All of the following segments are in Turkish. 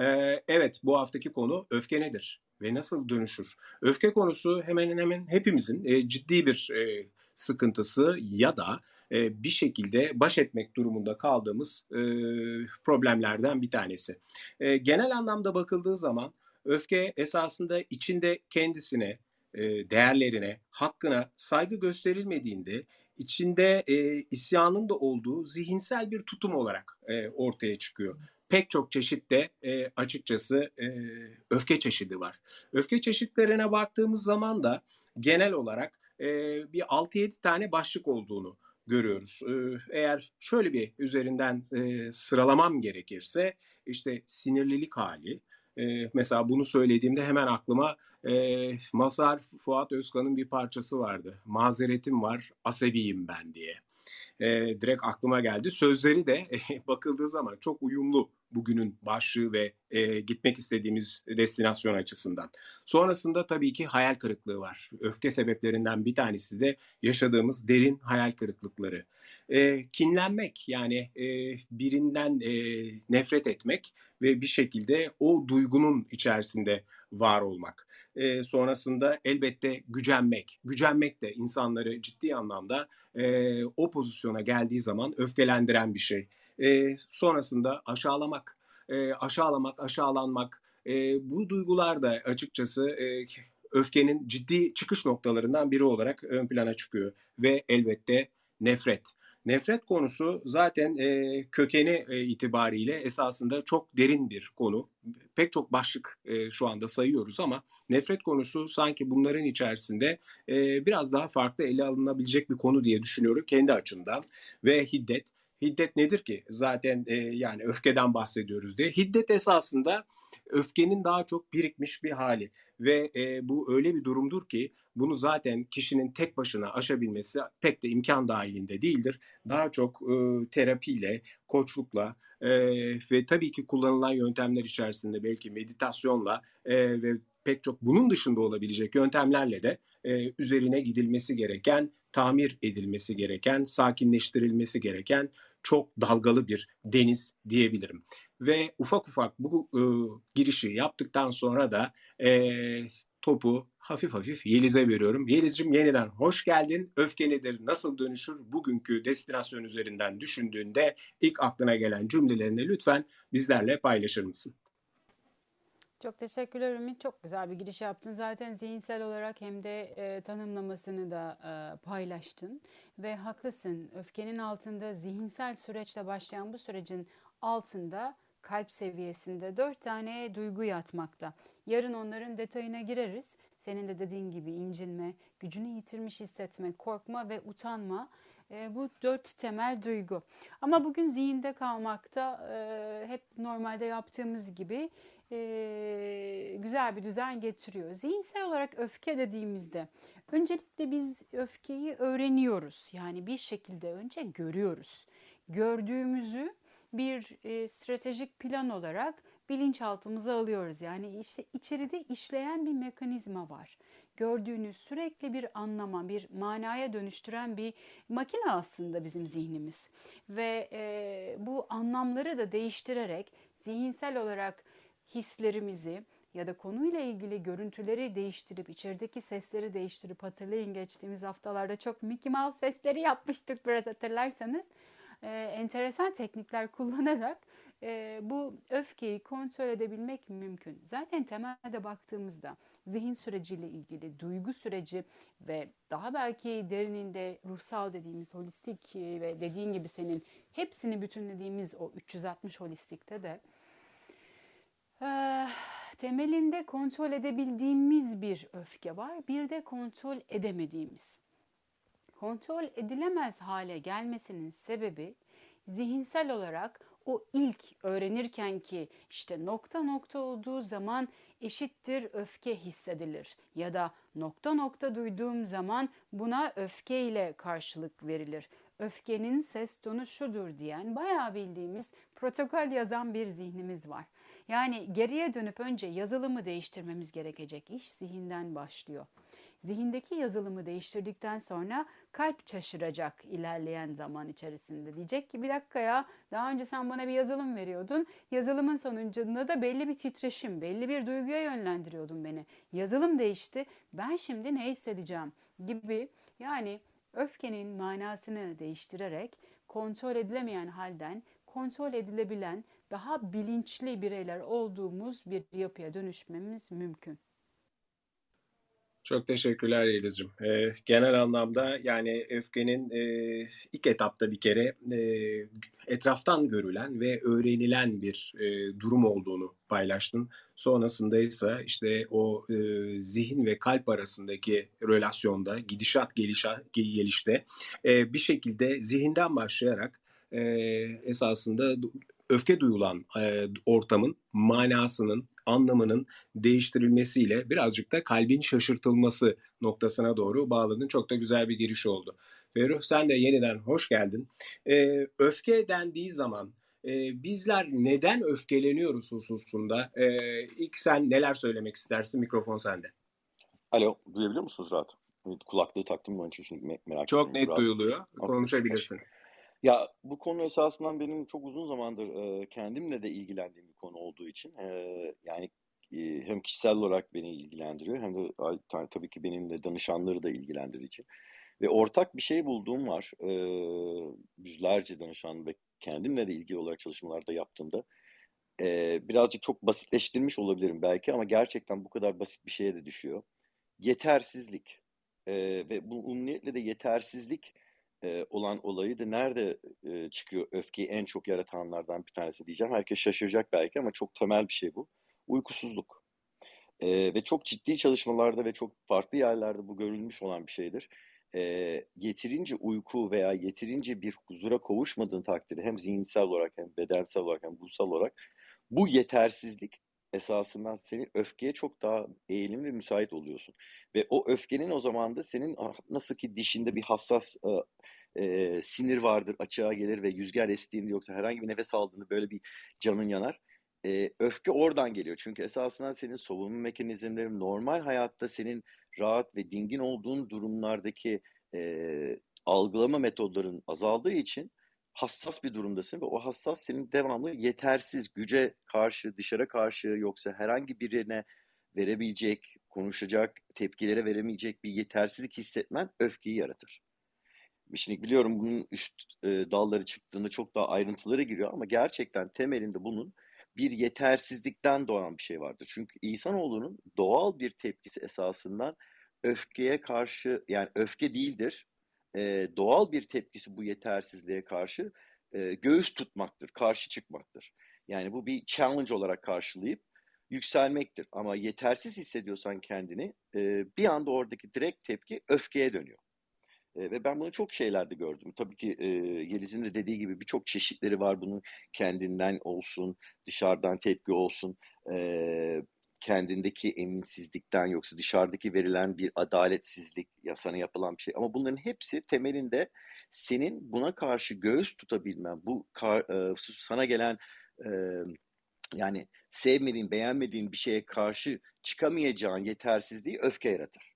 Ee, evet bu haftaki konu öfke nedir ve nasıl dönüşür? Öfke konusu hemen hemen hepimizin e, ciddi bir e, sıkıntısı ya da e, bir şekilde baş etmek durumunda kaldığımız e, problemlerden bir tanesi. E, genel anlamda bakıldığı zaman öfke esasında içinde kendisine, e, değerlerine, hakkına saygı gösterilmediğinde içinde e, isyanın da olduğu zihinsel bir tutum olarak e, ortaya çıkıyor pek çok çeşitte e, açıkçası e, öfke çeşidi var. Öfke çeşitlerine baktığımız zaman da genel olarak e, bir 6-7 tane başlık olduğunu görüyoruz. E, eğer şöyle bir üzerinden e, sıralamam gerekirse işte sinirlilik hali, e, mesela bunu söylediğimde hemen aklıma e, Mazhar Fuat Özkan'ın bir parçası vardı. Mazeretim var, asabiyim ben diye e, direkt aklıma geldi. Sözleri de e, bakıldığı zaman çok uyumlu bugünün başlığı ve e, gitmek istediğimiz destinasyon açısından. Sonrasında tabii ki hayal kırıklığı var. Öfke sebeplerinden bir tanesi de yaşadığımız derin hayal kırıklıkları. E, kinlenmek yani e, birinden e, nefret etmek ve bir şekilde o duygunun içerisinde var olmak. E, sonrasında elbette gücenmek. Gücenmek de insanları ciddi anlamda e, o pozisyona geldiği zaman öfkelendiren bir şey. E, sonrasında aşağılamak, e, aşağılamak, aşağılanmak. E, bu duygular da açıkçası e, öfkenin ciddi çıkış noktalarından biri olarak ön plana çıkıyor. Ve elbette nefret. Nefret konusu zaten e, kökeni e, itibariyle esasında çok derin bir konu. Pek çok başlık e, şu anda sayıyoruz ama nefret konusu sanki bunların içerisinde e, biraz daha farklı ele alınabilecek bir konu diye düşünüyorum kendi açımdan. Ve hiddet. Hiddet nedir ki? Zaten e, yani öfkeden bahsediyoruz diye. Hiddet esasında öfkenin daha çok birikmiş bir hali ve e, bu öyle bir durumdur ki bunu zaten kişinin tek başına aşabilmesi pek de imkan dahilinde değildir. Daha çok e, terapiyle, koçlukla e, ve tabii ki kullanılan yöntemler içerisinde belki meditasyonla e, ve pek çok bunun dışında olabilecek yöntemlerle de e, üzerine gidilmesi gereken, tamir edilmesi gereken, sakinleştirilmesi gereken çok dalgalı bir deniz diyebilirim. Ve ufak ufak bu e, girişi yaptıktan sonra da e, topu hafif hafif Yeliz'e veriyorum. Yeliz'cim yeniden hoş geldin. Öfke nedir, nasıl dönüşür? Bugünkü destinasyon üzerinden düşündüğünde ilk aklına gelen cümlelerini lütfen bizlerle paylaşır mısın? Çok teşekkürler Ümit. Çok güzel bir giriş yaptın. Zaten zihinsel olarak hem de e, tanımlamasını da e, paylaştın. Ve haklısın. Öfkenin altında zihinsel süreçle başlayan bu sürecin altında kalp seviyesinde dört tane duygu yatmakta. Yarın onların detayına gireriz. Senin de dediğin gibi incinme, gücünü yitirmiş hissetme, korkma ve utanma e, bu dört temel duygu. Ama bugün zihinde kalmakta e, hep normalde yaptığımız gibi e, güzel bir düzen getiriyor. Zihinsel olarak öfke dediğimizde öncelikle biz öfkeyi öğreniyoruz. Yani bir şekilde önce görüyoruz. Gördüğümüzü bir e, stratejik plan olarak bilinçaltımıza alıyoruz. Yani işte içeride işleyen bir mekanizma var. Gördüğünüz sürekli bir anlama, bir manaya dönüştüren bir makine aslında bizim zihnimiz. Ve e, bu anlamları da değiştirerek zihinsel olarak hislerimizi ya da konuyla ilgili görüntüleri değiştirip içerideki sesleri değiştirip hatırlayın geçtiğimiz haftalarda çok Mickey Mouse sesleri yapmıştık biraz hatırlarsanız e, enteresan teknikler kullanarak e, bu öfkeyi kontrol edebilmek mümkün. Zaten temelde baktığımızda zihin süreciyle ilgili duygu süreci ve daha belki derininde ruhsal dediğimiz holistik ve dediğin gibi senin hepsini bütünlediğimiz o 360 holistikte de e, temelinde kontrol edebildiğimiz bir öfke var. Bir de kontrol edemediğimiz kontrol edilemez hale gelmesinin sebebi zihinsel olarak o ilk öğrenirken ki işte nokta nokta olduğu zaman eşittir öfke hissedilir ya da nokta nokta duyduğum zaman buna öfke ile karşılık verilir. Öfkenin ses tonu şudur diyen bayağı bildiğimiz protokol yazan bir zihnimiz var. Yani geriye dönüp önce yazılımı değiştirmemiz gerekecek iş zihinden başlıyor. Zihindeki yazılımı değiştirdikten sonra kalp şaşıracak ilerleyen zaman içerisinde. Diyecek ki bir dakika ya daha önce sen bana bir yazılım veriyordun. Yazılımın sonucunda da belli bir titreşim, belli bir duyguya yönlendiriyordun beni. Yazılım değişti. Ben şimdi ne hissedeceğim gibi yani öfkenin manasını değiştirerek kontrol edilemeyen halden kontrol edilebilen, daha bilinçli bireyler olduğumuz bir yapıya dönüşmemiz mümkün. Çok teşekkürler Yeliz'cim. E, genel anlamda yani öfkenin e, ilk etapta bir kere e, etraftan görülen ve öğrenilen bir e, durum olduğunu paylaştın. Sonrasında ise işte o e, zihin ve kalp arasındaki relasyonda, gidişat gelişa, gelişte e, bir şekilde zihinden başlayarak e, esasında öfke duyulan e, ortamın manasının, anlamının değiştirilmesiyle birazcık da kalbin şaşırtılması noktasına doğru bağladın. Çok da güzel bir giriş oldu. Ferruh sen de yeniden hoş geldin. E, öfke dendiği zaman e, bizler neden öfkeleniyoruz hususunda? E, ilk sen neler söylemek istersin? Mikrofon sende. Alo, duyabiliyor musunuz rahat? Kulaklığı taktım onun için şimdi merak Çok net rahat. duyuluyor. Konuşabilirsin. Ya bu konu esasından benim çok uzun zamandır e, kendimle de ilgilendiğim bir konu olduğu için e, yani e, hem kişisel olarak beni ilgilendiriyor hem de tabii ki benimle danışanları da ilgilendirdiği için. Ve ortak bir şey bulduğum var. E, yüzlerce danışan ve kendimle de ilgili olarak çalışmalarda yaptığımda e, birazcık çok basitleştirmiş olabilirim belki ama gerçekten bu kadar basit bir şeye de düşüyor. Yetersizlik e, ve bu umniyetle de yetersizlik olan olayı da nerede çıkıyor öfkeyi en çok yaratanlardan bir tanesi diyeceğim. Herkes şaşıracak belki ama çok temel bir şey bu. Uykusuzluk. Ve çok ciddi çalışmalarda ve çok farklı yerlerde bu görülmüş olan bir şeydir. E, yeterince uyku veya yeterince bir huzura kavuşmadığın takdirde hem zihinsel olarak hem bedensel olarak hem ruhsal olarak bu yetersizlik esasından seni öfkeye çok daha eğilimli ve müsait oluyorsun. Ve o öfkenin o zaman da senin ah, nasıl ki dişinde bir hassas e, e, sinir vardır, açığa gelir ve yüzgar estiğinde yoksa herhangi bir nefes aldığında böyle bir canın yanar. E, öfke oradan geliyor. Çünkü esasından senin savunma mekanizmaların normal hayatta senin rahat ve dingin olduğun durumlardaki e, algılama metodların azaldığı için hassas bir durumdasın ve o hassas senin devamlı yetersiz güce karşı, dışarı karşı yoksa herhangi birine verebilecek, konuşacak, tepkilere veremeyecek bir yetersizlik hissetmen öfkeyi yaratır. Şimdi biliyorum bunun üst e, dalları çıktığında çok daha ayrıntılara giriyor ama gerçekten temelinde bunun bir yetersizlikten doğan bir şey vardır. Çünkü insanoğlunun doğal bir tepkisi esasından öfkeye karşı yani öfke değildir e, doğal bir tepkisi bu yetersizliğe karşı e, göğüs tutmaktır, karşı çıkmaktır. Yani bu bir challenge olarak karşılayıp yükselmektir. Ama yetersiz hissediyorsan kendini e, bir anda oradaki direkt tepki öfkeye dönüyor. E, ve ben bunu çok şeylerde gördüm. Tabii ki e, Yeliz'in de dediği gibi birçok çeşitleri var bunun. Kendinden olsun, dışarıdan tepki olsun. E, kendindeki eminsizlikten yoksa dışarıdaki verilen bir adaletsizlik ya sana yapılan bir şey. Ama bunların hepsi temelinde senin buna karşı göğüs tutabilmen, bu kar, e, sana gelen e, yani sevmediğin, beğenmediğin bir şeye karşı çıkamayacağın yetersizliği öfke yaratır.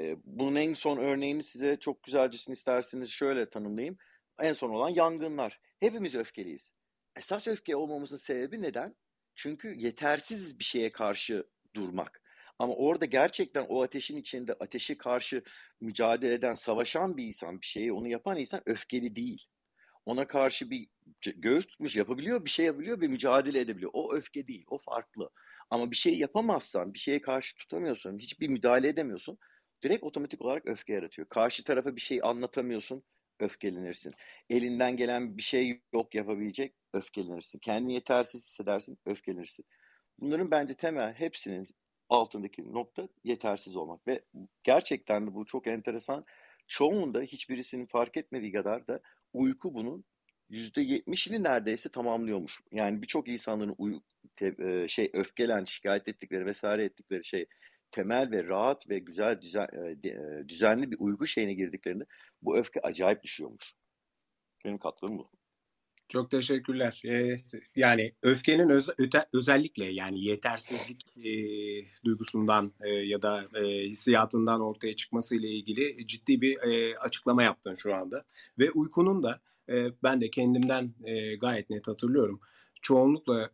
E, bunun en son örneğini size çok güzelcesini isterseniz şöyle tanımlayayım. En son olan yangınlar. Hepimiz öfkeliyiz. Esas öfke olmamızın sebebi neden? Çünkü yetersiz bir şeye karşı durmak. Ama orada gerçekten o ateşin içinde ateşi karşı mücadele eden, savaşan bir insan, bir şeyi onu yapan insan öfkeli değil. Ona karşı bir göğüs tutmuş yapabiliyor, bir şey yapabiliyor ve mücadele edebiliyor. O öfke değil, o farklı. Ama bir şey yapamazsan, bir şeye karşı tutamıyorsun, hiçbir müdahale edemiyorsun. Direkt otomatik olarak öfke yaratıyor. Karşı tarafa bir şey anlatamıyorsun, öfkelenirsin. Elinden gelen bir şey yok yapabilecek, öfkelenirsin. Kendini yetersiz hissedersin, öfkelenirsin. Bunların bence temel hepsinin altındaki nokta yetersiz olmak ve gerçekten de bu çok enteresan. Çoğunda hiçbirisinin fark etmediği kadar da uyku bunun %70'ini neredeyse tamamlıyormuş. Yani birçok insanların uy- te- şey öfkelen, şikayet ettikleri vesaire ettikleri şey temel ve rahat ve güzel düzen, düzenli bir uyku şeyine girdiklerinde bu öfke acayip düşüyormuş. Benim katkım bu. Çok teşekkürler. Ee, yani öfkenin öz, öte, özellikle yani yetersizlik e, duygusundan e, ya da e, hissiyatından ortaya çıkması ile ilgili ciddi bir e, açıklama yaptın şu anda. Ve uykunun da e, ben de kendimden e, gayet net hatırlıyorum. Çoğunlukla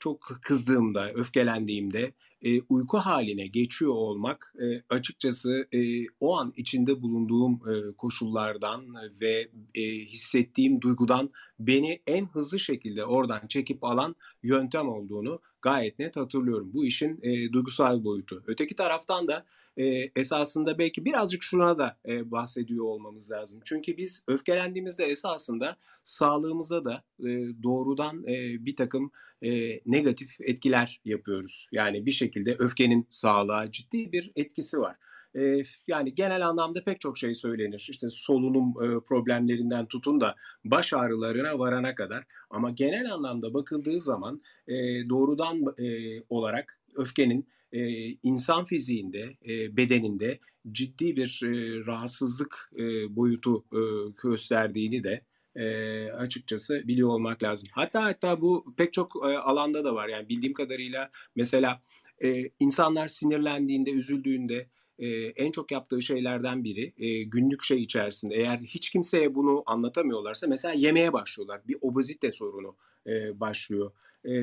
çok kızdığımda, öfkelendiğimde e, uyku haline geçiyor olmak e, açıkçası e, o an içinde bulunduğum e, koşullardan ve e, hissettiğim duygudan beni en hızlı şekilde oradan çekip alan yöntem olduğunu gayet net hatırlıyorum. Bu işin e, duygusal boyutu. Öteki taraftan da e, esasında belki birazcık şuna da e, bahsediyor olmamız lazım. Çünkü biz öfkelendiğimizde esasında sağlığımıza da e, doğrudan e, bir takım e, negatif etkiler yapıyoruz. Yani bir şekilde öfkenin sağlığa ciddi bir etkisi var. E, yani genel anlamda pek çok şey söylenir. İşte solunum e, problemlerinden tutun da baş ağrılarına varana kadar. Ama genel anlamda bakıldığı zaman e, doğrudan e, olarak öfkenin e, insan fiziğinde, e, bedeninde ciddi bir e, rahatsızlık e, boyutu e, gösterdiğini de e, açıkçası biliyor olmak lazım. Hatta hatta bu pek çok e, alanda da var. Yani bildiğim kadarıyla mesela e, insanlar sinirlendiğinde, üzüldüğünde e, en çok yaptığı şeylerden biri e, günlük şey içerisinde eğer hiç kimseye bunu anlatamıyorlarsa mesela yemeye başlıyorlar. Bir obezite sorunu e, başlıyor. E,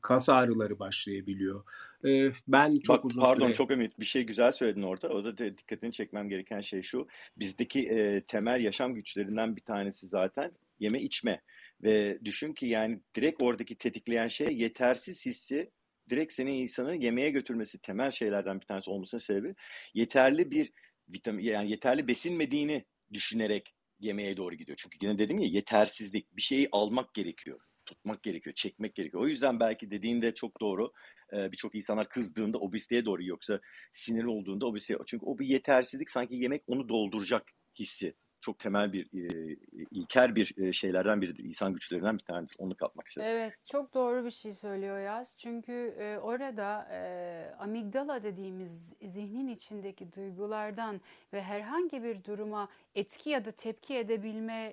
kas ağrıları başlayabiliyor. E, ben çok Bak, uzun pardon süre... çok ümit bir şey güzel söyledin orada. O da de, dikkatini çekmem gereken şey şu. Bizdeki e, temel yaşam güçlerinden bir tanesi zaten yeme içme. Ve düşün ki yani direkt oradaki tetikleyen şey yetersiz hissi direkt seni insanı yemeğe götürmesi temel şeylerden bir tanesi olmasının sebebi yeterli bir vitamin yani yeterli besinmediğini düşünerek yemeğe doğru gidiyor. Çünkü yine dedim ya yetersizlik bir şeyi almak gerekiyor tutmak gerekiyor, çekmek gerekiyor. O yüzden belki dediğinde çok doğru. Ee, Birçok insanlar kızdığında obeziteye doğru yoksa sinir olduğunda obeziteye. Çünkü o bir yetersizlik sanki yemek onu dolduracak hissi çok temel bir e, ilker bir e, şeylerden biridir. İnsan güçlerinden bir tanesi. Onu katmak istedim. Evet, çok doğru bir şey söylüyor Yaz. Çünkü e, orada amigdala dediğimiz zihnin içindeki duygulardan ve herhangi bir duruma etki ya da tepki edebilme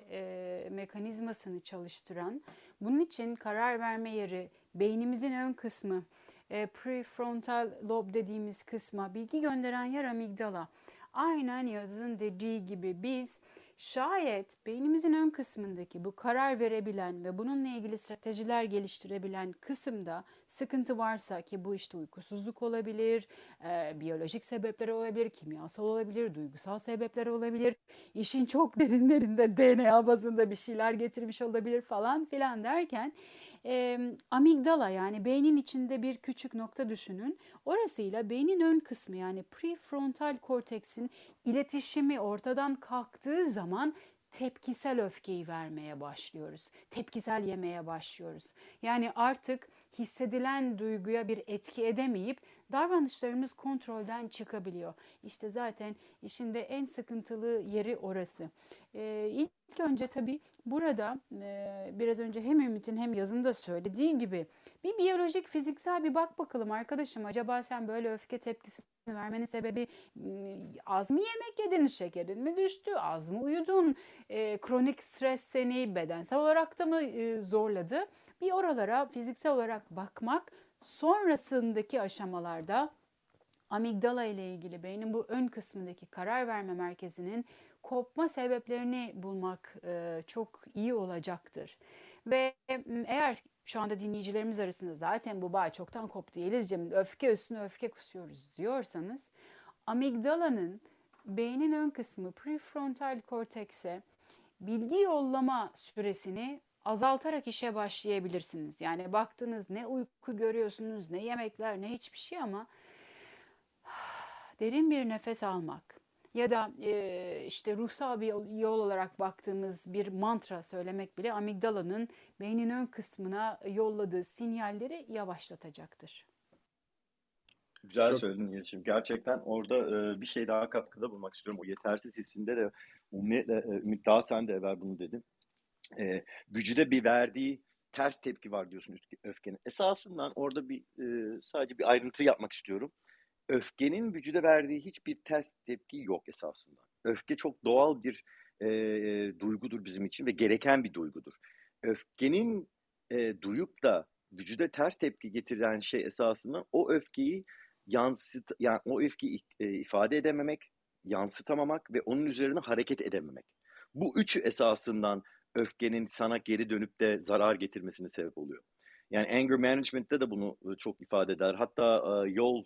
mekanizmasını çalıştıran, bunun için karar verme yeri, beynimizin ön kısmı, prefrontal lob dediğimiz kısma bilgi gönderen yer amigdala. Aynen Yaz'ın dediği gibi biz şayet beynimizin ön kısmındaki bu karar verebilen ve bununla ilgili stratejiler geliştirebilen kısımda sıkıntı varsa ki bu işte uykusuzluk olabilir, e, biyolojik sebepler olabilir, kimyasal olabilir, duygusal sebepler olabilir, işin çok derinlerinde DNA bazında bir şeyler getirmiş olabilir falan filan derken e, amigdala yani beynin içinde bir küçük nokta düşünün. Orasıyla beynin ön kısmı yani prefrontal korteksin iletişimi ortadan kalktığı zaman tepkisel öfkeyi vermeye başlıyoruz. Tepkisel yemeye başlıyoruz. Yani artık hissedilen duyguya bir etki edemeyip davranışlarımız kontrolden çıkabiliyor. İşte zaten işinde en sıkıntılı yeri orası. Ee, ilk önce tabii burada e, biraz önce hem Ümit'in hem yazında söylediği gibi bir biyolojik fiziksel bir bak bakalım arkadaşım acaba sen böyle öfke tepkisi vermenin sebebi az mı yemek yedin, şekerin mi düştü, az mı uyudun, e, kronik stres seni bedensel olarak da mı e, zorladı? Bir oralara fiziksel olarak bakmak sonrasındaki aşamalarda amigdala ile ilgili beynin bu ön kısmındaki karar verme merkezinin kopma sebeplerini bulmak e, çok iyi olacaktır. Ve eğer şu anda dinleyicilerimiz arasında zaten bu bağ çoktan koptu Yelizciğim öfke üstüne öfke kusuyoruz diyorsanız amigdalanın beynin ön kısmı prefrontal kortekse bilgi yollama süresini azaltarak işe başlayabilirsiniz. Yani baktınız ne uyku görüyorsunuz, ne yemekler, ne hiçbir şey ama derin bir nefes almak ya da e, işte ruhsal bir yol, yol olarak baktığımız bir mantra söylemek bile amigdalanın beynin ön kısmına yolladığı sinyalleri yavaşlatacaktır. Güzel Çok... söyledin Yelçin. Gerçekten orada e, bir şey daha katkıda bulmak istiyorum. O yetersiz hissinde de Ümit, e, Ümit daha sen de evvel bunu dedin. E, vücuda bir verdiği ters tepki var diyorsun öfkenin. Esasından orada bir e, sadece bir ayrıntı yapmak istiyorum öfkenin vücuda verdiği hiçbir ters tepki yok esasında. Öfke çok doğal bir e, duygudur bizim için ve gereken bir duygudur. öfkenin e, duyup da vücuda ters tepki getiren şey esasında o öfkeyi yansıt yani o öfkeyi e, ifade edememek, yansıtamamak ve onun üzerine hareket edememek. Bu üçü esasından öfkenin sana geri dönüp de zarar getirmesine sebep oluyor. Yani anger management'te de bunu çok ifade eder. Hatta yol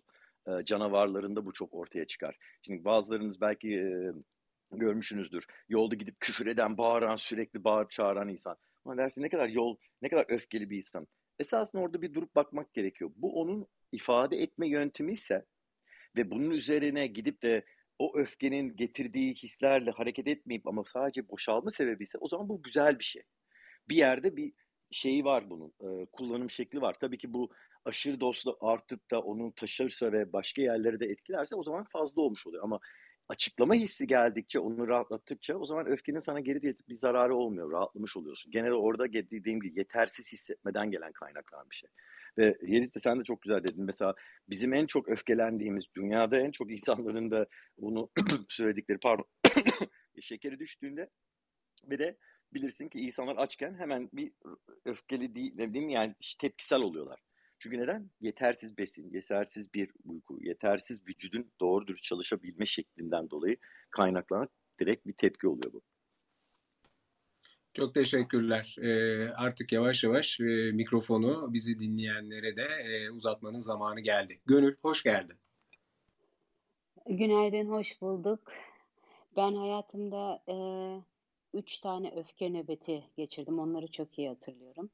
canavarlarında bu çok ortaya çıkar. Şimdi bazılarınız belki görmüşsünüzdür. Yolda gidip küfür eden, bağıran, sürekli bağırıp çağıran insan. Ama dersin ne kadar yol, ne kadar öfkeli bir insan. Esasında orada bir durup bakmak gerekiyor. Bu onun ifade etme yöntemi ise ve bunun üzerine gidip de o öfkenin getirdiği hislerle hareket etmeyip ama sadece boşalma sebebi ise o zaman bu güzel bir şey. Bir yerde bir şeyi var bunun, e, kullanım şekli var. Tabii ki bu aşırı doslu artıp da onun taşırsa ve başka yerlere de etkilerse o zaman fazla olmuş oluyor. Ama açıklama hissi geldikçe, onu rahatlattıkça o zaman öfkenin sana geri gelip bir zararı olmuyor. Rahatlamış oluyorsun. Genelde orada dediğim gibi yetersiz hissetmeden gelen kaynaklanan bir şey. Ve Yeliz de sen de çok güzel dedin. Mesela bizim en çok öfkelendiğimiz, dünyada en çok insanların da bunu söyledikleri, pardon, şekeri düştüğünde ve de bilirsin ki insanlar açken hemen bir öfkeli değil, ne bileyim yani tepkisel oluyorlar. Çünkü neden? Yetersiz besin, yetersiz bir uyku, yetersiz vücudun doğru dürüst çalışabilme şeklinden dolayı kaynaklanan direkt bir tepki oluyor bu. Çok teşekkürler. Ee, artık yavaş yavaş e, mikrofonu bizi dinleyenlere de e, uzatmanın zamanı geldi. Gönül hoş geldin. Günaydın, hoş bulduk. Ben hayatımda e, üç tane öfke nöbeti geçirdim. Onları çok iyi hatırlıyorum.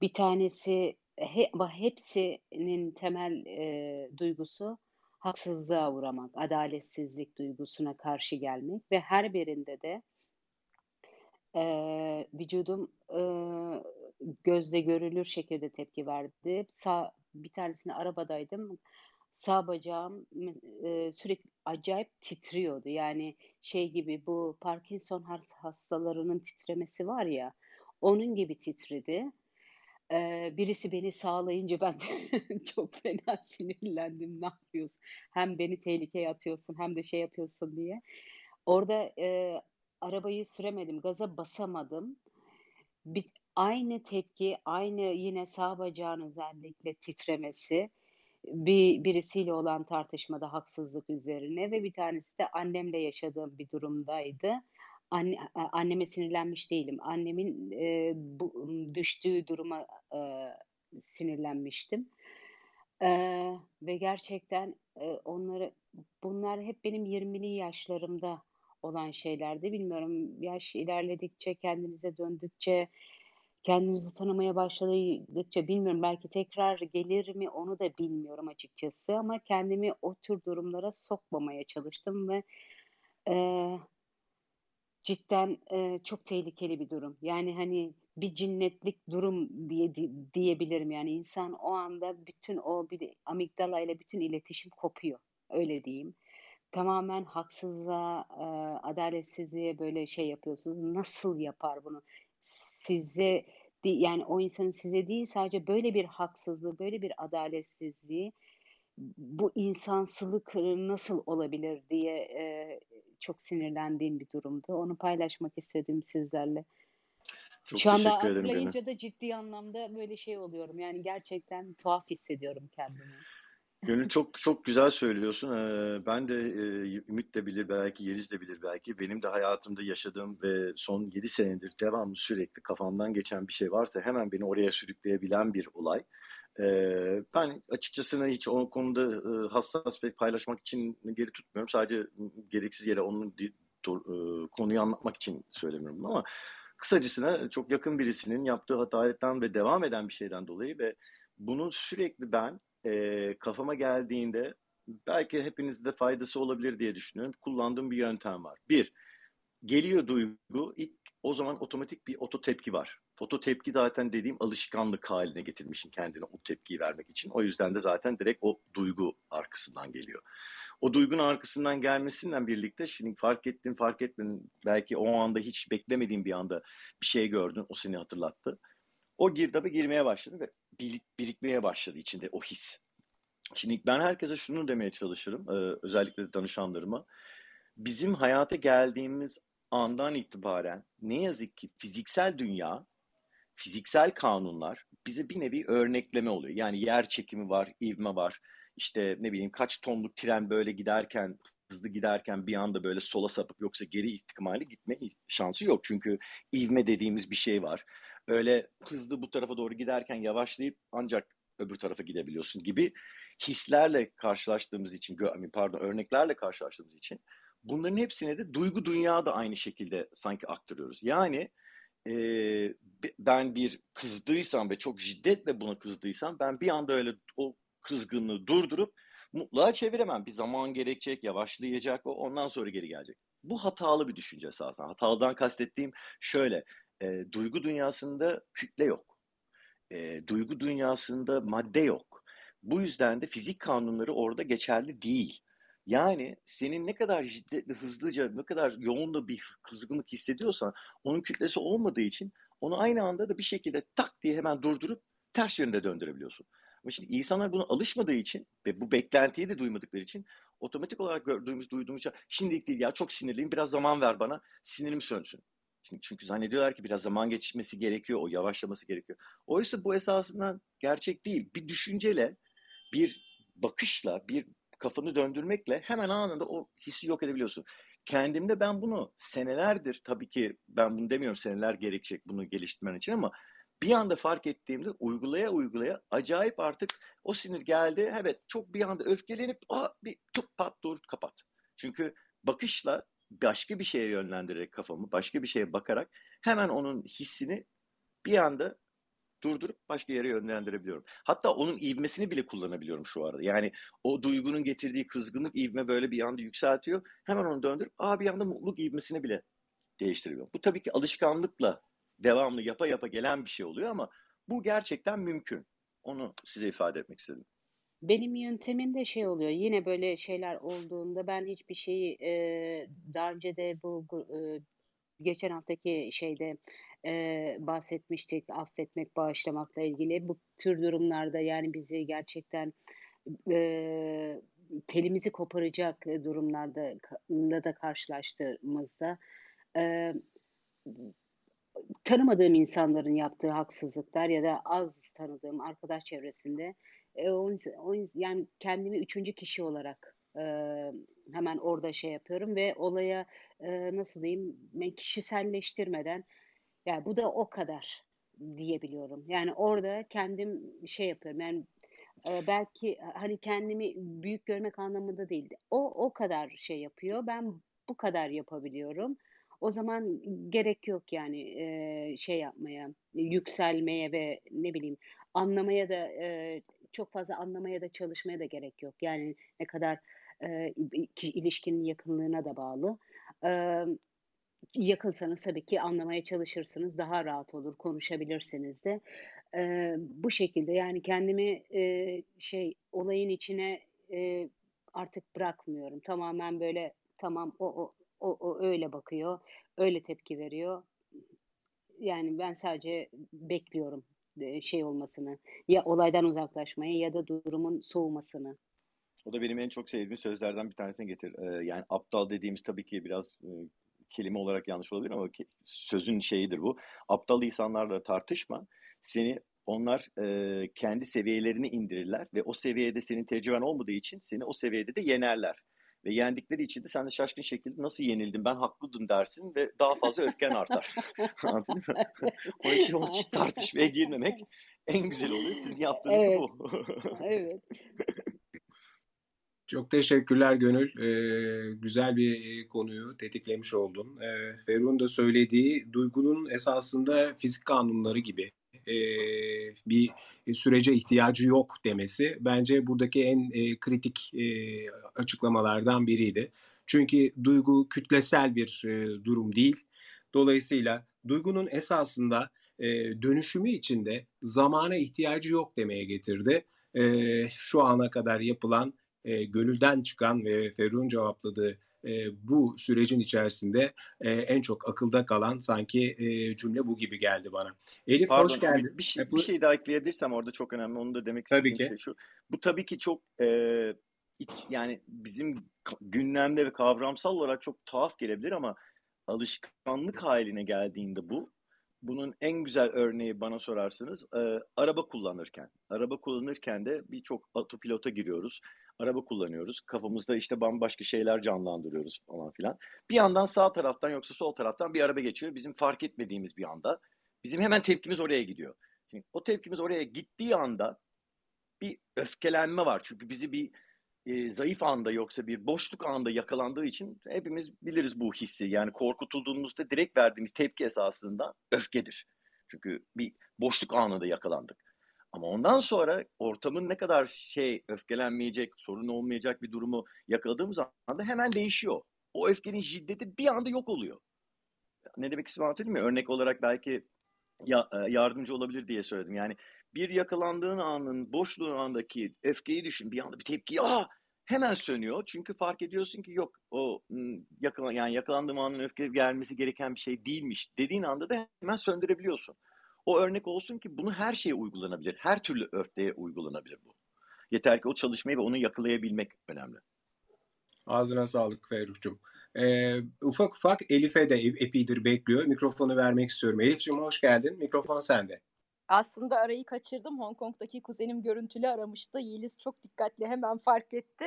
Bir tanesi he, hepsinin temel e, duygusu haksızlığa uğramak, adaletsizlik duygusuna karşı gelmek ve her birinde de e, vücudum e, gözle görülür şekilde tepki verdi. Sağ, bir tanesinde arabadaydım. Sağ bacağım e, sürekli acayip titriyordu. Yani şey gibi bu Parkinson hastalarının titremesi var ya onun gibi titredi. Eee, birisi beni sağlayınca ben çok fena sinirlendim. Ne yapıyorsun? Hem beni tehlikeye atıyorsun hem de şey yapıyorsun diye. Orada, eee, arabayı süremedim, gaza basamadım. Bir aynı tepki, aynı yine sağ bacağın özellikle titremesi, bir birisiyle olan tartışmada haksızlık üzerine ve bir tanesi de annemle yaşadığım bir durumdaydı. Anne anneme sinirlenmiş değilim. Annemin, eee, bu düştüğü duruma, eee, sinirlenmiştim. Eee, ve gerçekten, eee, onları bunlar hep benim 20'li yaşlarımda olan şeylerdi. Bilmiyorum, yaş ilerledikçe, kendimize döndükçe, kendimizi tanımaya başladıkça bilmiyorum belki tekrar gelir mi onu da bilmiyorum açıkçası ama kendimi o tür durumlara sokmamaya çalıştım ve, eee cidden, eee, çok tehlikeli bir durum. Yani, hani, bir cinnetlik durum diye di diyebilirim. Yani, insan o anda bütün o bir amigdala ile bütün iletişim kopuyor, öyle diyeyim. Tamamen haksızlığa, eee, adaletsizliğe böyle şey yapıyorsunuz. Nasıl yapar bunu? Size yani, o insanın size değil sadece böyle bir haksızlığı, böyle bir adaletsizliği bu insansılık nasıl olabilir diye, eee, çok sinirlendiğim bir durumdu. Onu paylaşmak istedim sizlerle. Çok Şu anda hatırlayınca da ciddi anlamda böyle şey oluyorum. Yani gerçekten tuhaf hissediyorum kendimi. Gönül çok çok güzel söylüyorsun. Ee, ben de e, Ümit de bilir belki, Yeliz de bilir belki. Benim de hayatımda yaşadığım ve son 7 senedir devamlı sürekli kafamdan geçen bir şey varsa hemen beni oraya sürükleyebilen bir olay. Ee, ben açıkçası hiç o konuda e, hassas ve paylaşmak için geri tutmuyorum. Sadece gereksiz yere onun e, konuyu anlatmak için söylemiyorum ama kısacasına çok yakın birisinin yaptığı hatayetten ve devam eden bir şeyden dolayı ve bunu sürekli ben e, kafama geldiğinde belki hepinizde de faydası olabilir diye düşünüyorum. Kullandığım bir yöntem var. Bir, geliyor duygu ilk o zaman otomatik bir oto tepki var. Foto tepki zaten dediğim alışkanlık haline getirmişim kendine o tepkiyi vermek için. O yüzden de zaten direkt o duygu arkasından geliyor. O duygunun arkasından gelmesinden birlikte şimdi fark ettin fark etmedin belki o anda hiç beklemediğin bir anda bir şey gördün o seni hatırlattı. O girdaba girmeye başladı ve birikmeye başladı içinde o his. Şimdi ben herkese şunu demeye çalışırım özellikle danışanlarıma. Bizim hayata geldiğimiz andan itibaren ne yazık ki fiziksel dünya fiziksel kanunlar bize bir nevi örnekleme oluyor. Yani yer çekimi var, ivme var. İşte ne bileyim kaç tonluk tren böyle giderken hızlı giderken bir anda böyle sola sapıp yoksa geri ihtimali gitme şansı yok. Çünkü ivme dediğimiz bir şey var. Öyle hızlı bu tarafa doğru giderken yavaşlayıp ancak öbür tarafa gidebiliyorsun gibi hislerle karşılaştığımız için, pardon örneklerle karşılaştığımız için bunların hepsine de duygu dünya da aynı şekilde sanki aktarıyoruz. Yani e, ben bir kızdıysam ve çok şiddetle buna kızdıysam ben bir anda öyle o kızgınlığı durdurup mutluğa çeviremem. Bir zaman gerekecek, yavaşlayacak, o ondan sonra geri gelecek. Bu hatalı bir düşünce esasen. Hatalıdan kastettiğim şöyle, e, duygu dünyasında kütle yok. E, duygu dünyasında madde yok. Bu yüzden de fizik kanunları orada geçerli değil. Yani senin ne kadar şiddetli, hızlıca, ne kadar yoğun da bir kızgınlık hissediyorsan onun kütlesi olmadığı için onu aynı anda da bir şekilde tak diye hemen durdurup ters yönde döndürebiliyorsun. Ama şimdi insanlar buna alışmadığı için ve bu beklentiyi de duymadıkları için otomatik olarak gördüğümüz, duyduğumuz şimdilik değil ya çok sinirliyim biraz zaman ver bana sinirim sönsün. Şimdi çünkü zannediyorlar ki biraz zaman geçmesi gerekiyor, o yavaşlaması gerekiyor. Oysa bu esasından gerçek değil. Bir düşünceyle, bir bakışla, bir kafanı döndürmekle hemen anında o hissi yok edebiliyorsun. Kendimde ben bunu senelerdir, tabii ki ben bunu demiyorum seneler gerekecek bunu geliştirmen için ama bir anda fark ettiğimde uygulaya uygulaya acayip artık o sinir geldi. Evet çok bir anda öfkelenip Aa, bir çok pat dur kapat. Çünkü bakışla başka bir şeye yönlendirerek kafamı başka bir şeye bakarak hemen onun hissini bir anda durdurup başka yere yönlendirebiliyorum. Hatta onun ivmesini bile kullanabiliyorum şu arada. Yani o duygunun getirdiği kızgınlık ivme böyle bir anda yükseltiyor. Hemen onu döndürüp aa bir anda mutluluk ivmesini bile değiştiriyorum. Bu tabii ki alışkanlıkla devamlı yapa yapa gelen bir şey oluyor ama bu gerçekten mümkün. Onu size ifade etmek istedim. Benim yöntemim de şey oluyor. Yine böyle şeyler olduğunda ben hiçbir şeyi e, daha önce de bu e, geçen haftaki şeyde e, bahsetmiştik affetmek, bağışlamakla ilgili. Bu tür durumlarda yani bizi gerçekten e, telimizi koparacak durumlarda da karşılaştığımızda e, tanımadığım insanların yaptığı haksızlıklar ya da az tanıdığım arkadaş çevresinde e, yani kendimi üçüncü kişi olarak e, hemen orada şey yapıyorum ve olaya e, nasıl diyeyim kişiselleştirmeden yani bu da o kadar diyebiliyorum. Yani orada kendim şey yapıyorum yani e, belki hani kendimi büyük görmek anlamında değil. O o kadar şey yapıyor. Ben bu kadar yapabiliyorum. O zaman gerek yok yani e, şey yapmaya, yükselmeye ve ne bileyim anlamaya da e, çok fazla anlamaya da çalışmaya da gerek yok. Yani ne kadar e, ilişkinin yakınlığına da bağlı. E, yakınsanız tabii ki anlamaya çalışırsınız, daha rahat olur, konuşabilirsiniz de. E, bu şekilde yani kendimi e, şey olayın içine e, artık bırakmıyorum. Tamamen böyle tamam o, o o, o öyle bakıyor, öyle tepki veriyor. Yani ben sadece bekliyorum şey olmasını. Ya olaydan uzaklaşmayı ya da durumun soğumasını. O da benim en çok sevdiğim sözlerden bir tanesini getir. Ee, yani aptal dediğimiz tabii ki biraz e, kelime olarak yanlış olabilir ama sözün şeyidir bu. Aptal insanlarla tartışma. Seni onlar e, kendi seviyelerini indirirler ve o seviyede senin tecrüben olmadığı için seni o seviyede de yenerler. Ve yendikleri için de sen de şaşkın şekilde nasıl yenildim ben haklıydım dersin ve daha fazla öfken artar. Anladın mı? Onun için onun için tartışmaya girmemek en güzel oluyor. Sizin yaptığınız evet. bu. evet. Çok teşekkürler Gönül. Ee, güzel bir konuyu tetiklemiş oldun. Ee, Ferun da söylediği duygunun esasında fizik kanunları gibi e, bir sürece ihtiyacı yok demesi bence buradaki en e, kritik e, açıklamalardan biriydi. Çünkü duygu kütlesel bir e, durum değil. Dolayısıyla duygunun esasında e, dönüşümü içinde zamana ihtiyacı yok demeye getirdi. E, şu ana kadar yapılan e, gönülden çıkan ve Ferruh'un cevapladığı e, bu sürecin içerisinde e, en çok akılda kalan sanki e, cümle bu gibi geldi bana. Elif Pardon, hoş geldin. Bir, şey, bir şey daha ekleyebilirsem orada çok önemli. Onu da demek istediğim tabii ki. şey şu. Bu tabii ki çok e, iç, yani bizim gündemde ve kavramsal olarak çok tuhaf gelebilir ama alışkanlık haline geldiğinde bu bunun en güzel örneği bana sorarsanız e, araba kullanırken. Araba kullanırken de birçok otopilota giriyoruz. Araba kullanıyoruz. Kafamızda işte bambaşka şeyler canlandırıyoruz falan filan. Bir yandan sağ taraftan yoksa sol taraftan bir araba geçiyor. Bizim fark etmediğimiz bir anda. Bizim hemen tepkimiz oraya gidiyor. Şimdi o tepkimiz oraya gittiği anda bir öfkelenme var. Çünkü bizi bir e, zayıf anda yoksa bir boşluk anda yakalandığı için hepimiz biliriz bu hissi. Yani korkutulduğumuzda direkt verdiğimiz tepki esasında öfkedir. Çünkü bir boşluk anında yakalandık. Ama ondan sonra ortamın ne kadar şey öfkelenmeyecek, sorun olmayacak bir durumu yakaladığımız anda hemen değişiyor. O öfkenin şiddeti bir anda yok oluyor. Ne demek istiyorum anlatayım mı? Örnek olarak belki ya, yardımcı olabilir diye söyledim. Yani bir yakalandığın anın boşluğun andaki öfkeyi düşün. Bir anda bir tepki aa hemen sönüyor. Çünkü fark ediyorsun ki yok o yakalan yani yakalandığım anın öfke gelmesi gereken bir şey değilmiş dediğin anda da hemen söndürebiliyorsun. O örnek olsun ki bunu her şeye uygulanabilir. Her türlü öfkeye uygulanabilir bu. Yeter ki o çalışmayı ve onu yakalayabilmek önemli. Ağzına sağlık Ferruh'cum. Ee, ufak ufak Elif'e de epidir bekliyor. Mikrofonu vermek istiyorum. Elif'cim hoş geldin. Mikrofon sende. Aslında arayı kaçırdım. Hong Kong'daki kuzenim görüntülü aramıştı. Yeliz çok dikkatli hemen fark etti.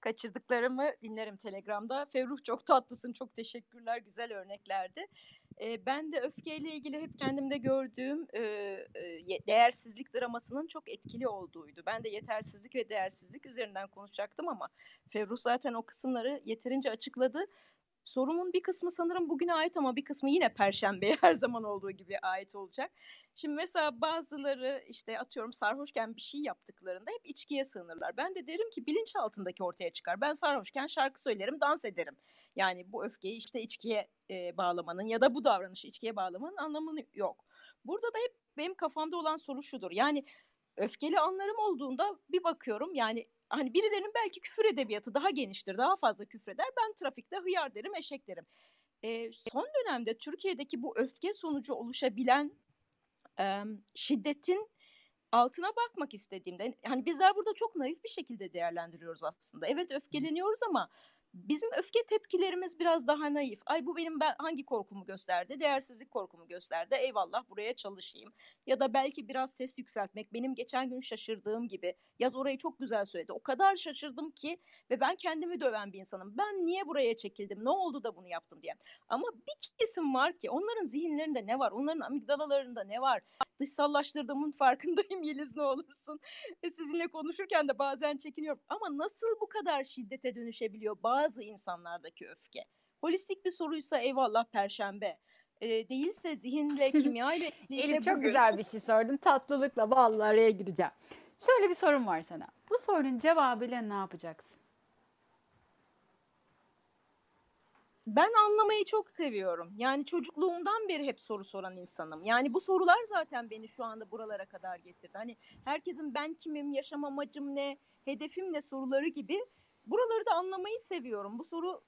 Kaçırdıklarımı dinlerim Telegram'da. Ferruh çok tatlısın, çok teşekkürler, güzel örneklerdi. E, ben de öfkeyle ilgili hep kendimde gördüğüm e, e, değersizlik dramasının çok etkili olduğuydu. Ben de yetersizlik ve değersizlik üzerinden konuşacaktım ama Ferruh zaten o kısımları yeterince açıkladı. Sorumun bir kısmı sanırım bugüne ait ama bir kısmı yine Perşembe'ye her zaman olduğu gibi ait olacak. Şimdi mesela bazıları işte atıyorum sarhoşken bir şey yaptıklarında hep içkiye sığınırlar. Ben de derim ki bilinç altındaki ortaya çıkar. Ben sarhoşken şarkı söylerim, dans ederim. Yani bu öfkeyi işte içkiye e, bağlamanın ya da bu davranışı içkiye bağlamanın anlamı yok. Burada da hep benim kafamda olan soru şudur. Yani öfkeli anlarım olduğunda bir bakıyorum yani hani birilerinin belki küfür edebiyatı daha geniştir, daha fazla küfreder. Ben trafikte hıyar derim, eşek derim. E, son dönemde Türkiye'deki bu öfke sonucu oluşabilen e, şiddetin altına bakmak istediğimde hani bizler burada çok naif bir şekilde değerlendiriyoruz aslında. Evet öfkeleniyoruz ama Bizim öfke tepkilerimiz biraz daha naif. Ay bu benim ben hangi korkumu gösterdi? Değersizlik korkumu gösterdi. Eyvallah buraya çalışayım. Ya da belki biraz ses yükseltmek. Benim geçen gün şaşırdığım gibi. Yaz orayı çok güzel söyledi. O kadar şaşırdım ki ve ben kendimi döven bir insanım. Ben niye buraya çekildim? Ne oldu da bunu yaptım diye. Ama bir kesim var ki onların zihinlerinde ne var? Onların amigdalalarında ne var? Dışsallaştırdığımın farkındayım Yeliz ne olursun. Ve sizinle konuşurken de bazen çekiniyorum. Ama nasıl bu kadar şiddete dönüşebiliyor? Bazı bazı insanlardaki öfke. Holistik bir soruysa eyvallah perşembe. E, değilse zihinle, kimya ile Elif çok bugün... güzel bir şey sordun. Tatlılıkla vallahi araya gireceğim. Şöyle bir sorun var sana. Bu sorunun cevabıyla ne yapacaksın? Ben anlamayı çok seviyorum. Yani çocukluğumdan beri hep soru soran insanım. Yani bu sorular zaten beni şu anda buralara kadar getirdi. Hani herkesin ben kimim, yaşam amacım ne, hedefim ne soruları gibi Buraları da anlamayı seviyorum. Bu soru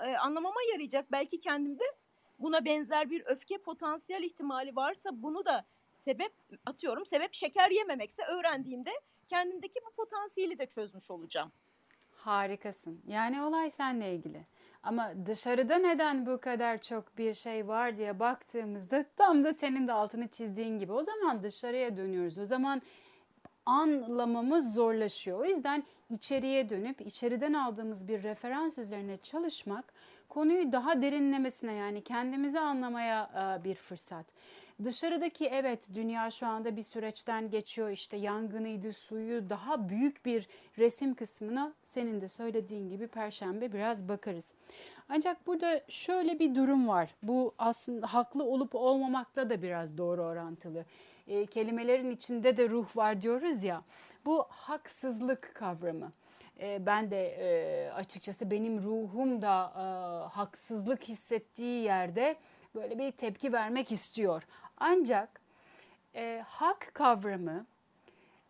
e, anlamama yarayacak. Belki kendimde buna benzer bir öfke potansiyel ihtimali varsa bunu da sebep atıyorum. Sebep şeker yememekse öğrendiğimde kendimdeki bu potansiyeli de çözmüş olacağım. Harikasın. Yani olay seninle ilgili. Ama dışarıda neden bu kadar çok bir şey var diye baktığımızda tam da senin de altını çizdiğin gibi o zaman dışarıya dönüyoruz. O zaman anlamamız zorlaşıyor. O yüzden içeriye dönüp içeriden aldığımız bir referans üzerine çalışmak konuyu daha derinlemesine yani kendimizi anlamaya e, bir fırsat. Dışarıdaki evet dünya şu anda bir süreçten geçiyor işte yangınıydı suyu daha büyük bir resim kısmına senin de söylediğin gibi perşembe biraz bakarız. Ancak burada şöyle bir durum var bu aslında haklı olup olmamakla da biraz doğru orantılı e, kelimelerin içinde de ruh var diyoruz ya. Bu haksızlık kavramı. E, ben de e, açıkçası benim ruhum da e, haksızlık hissettiği yerde böyle bir tepki vermek istiyor. Ancak e, hak kavramı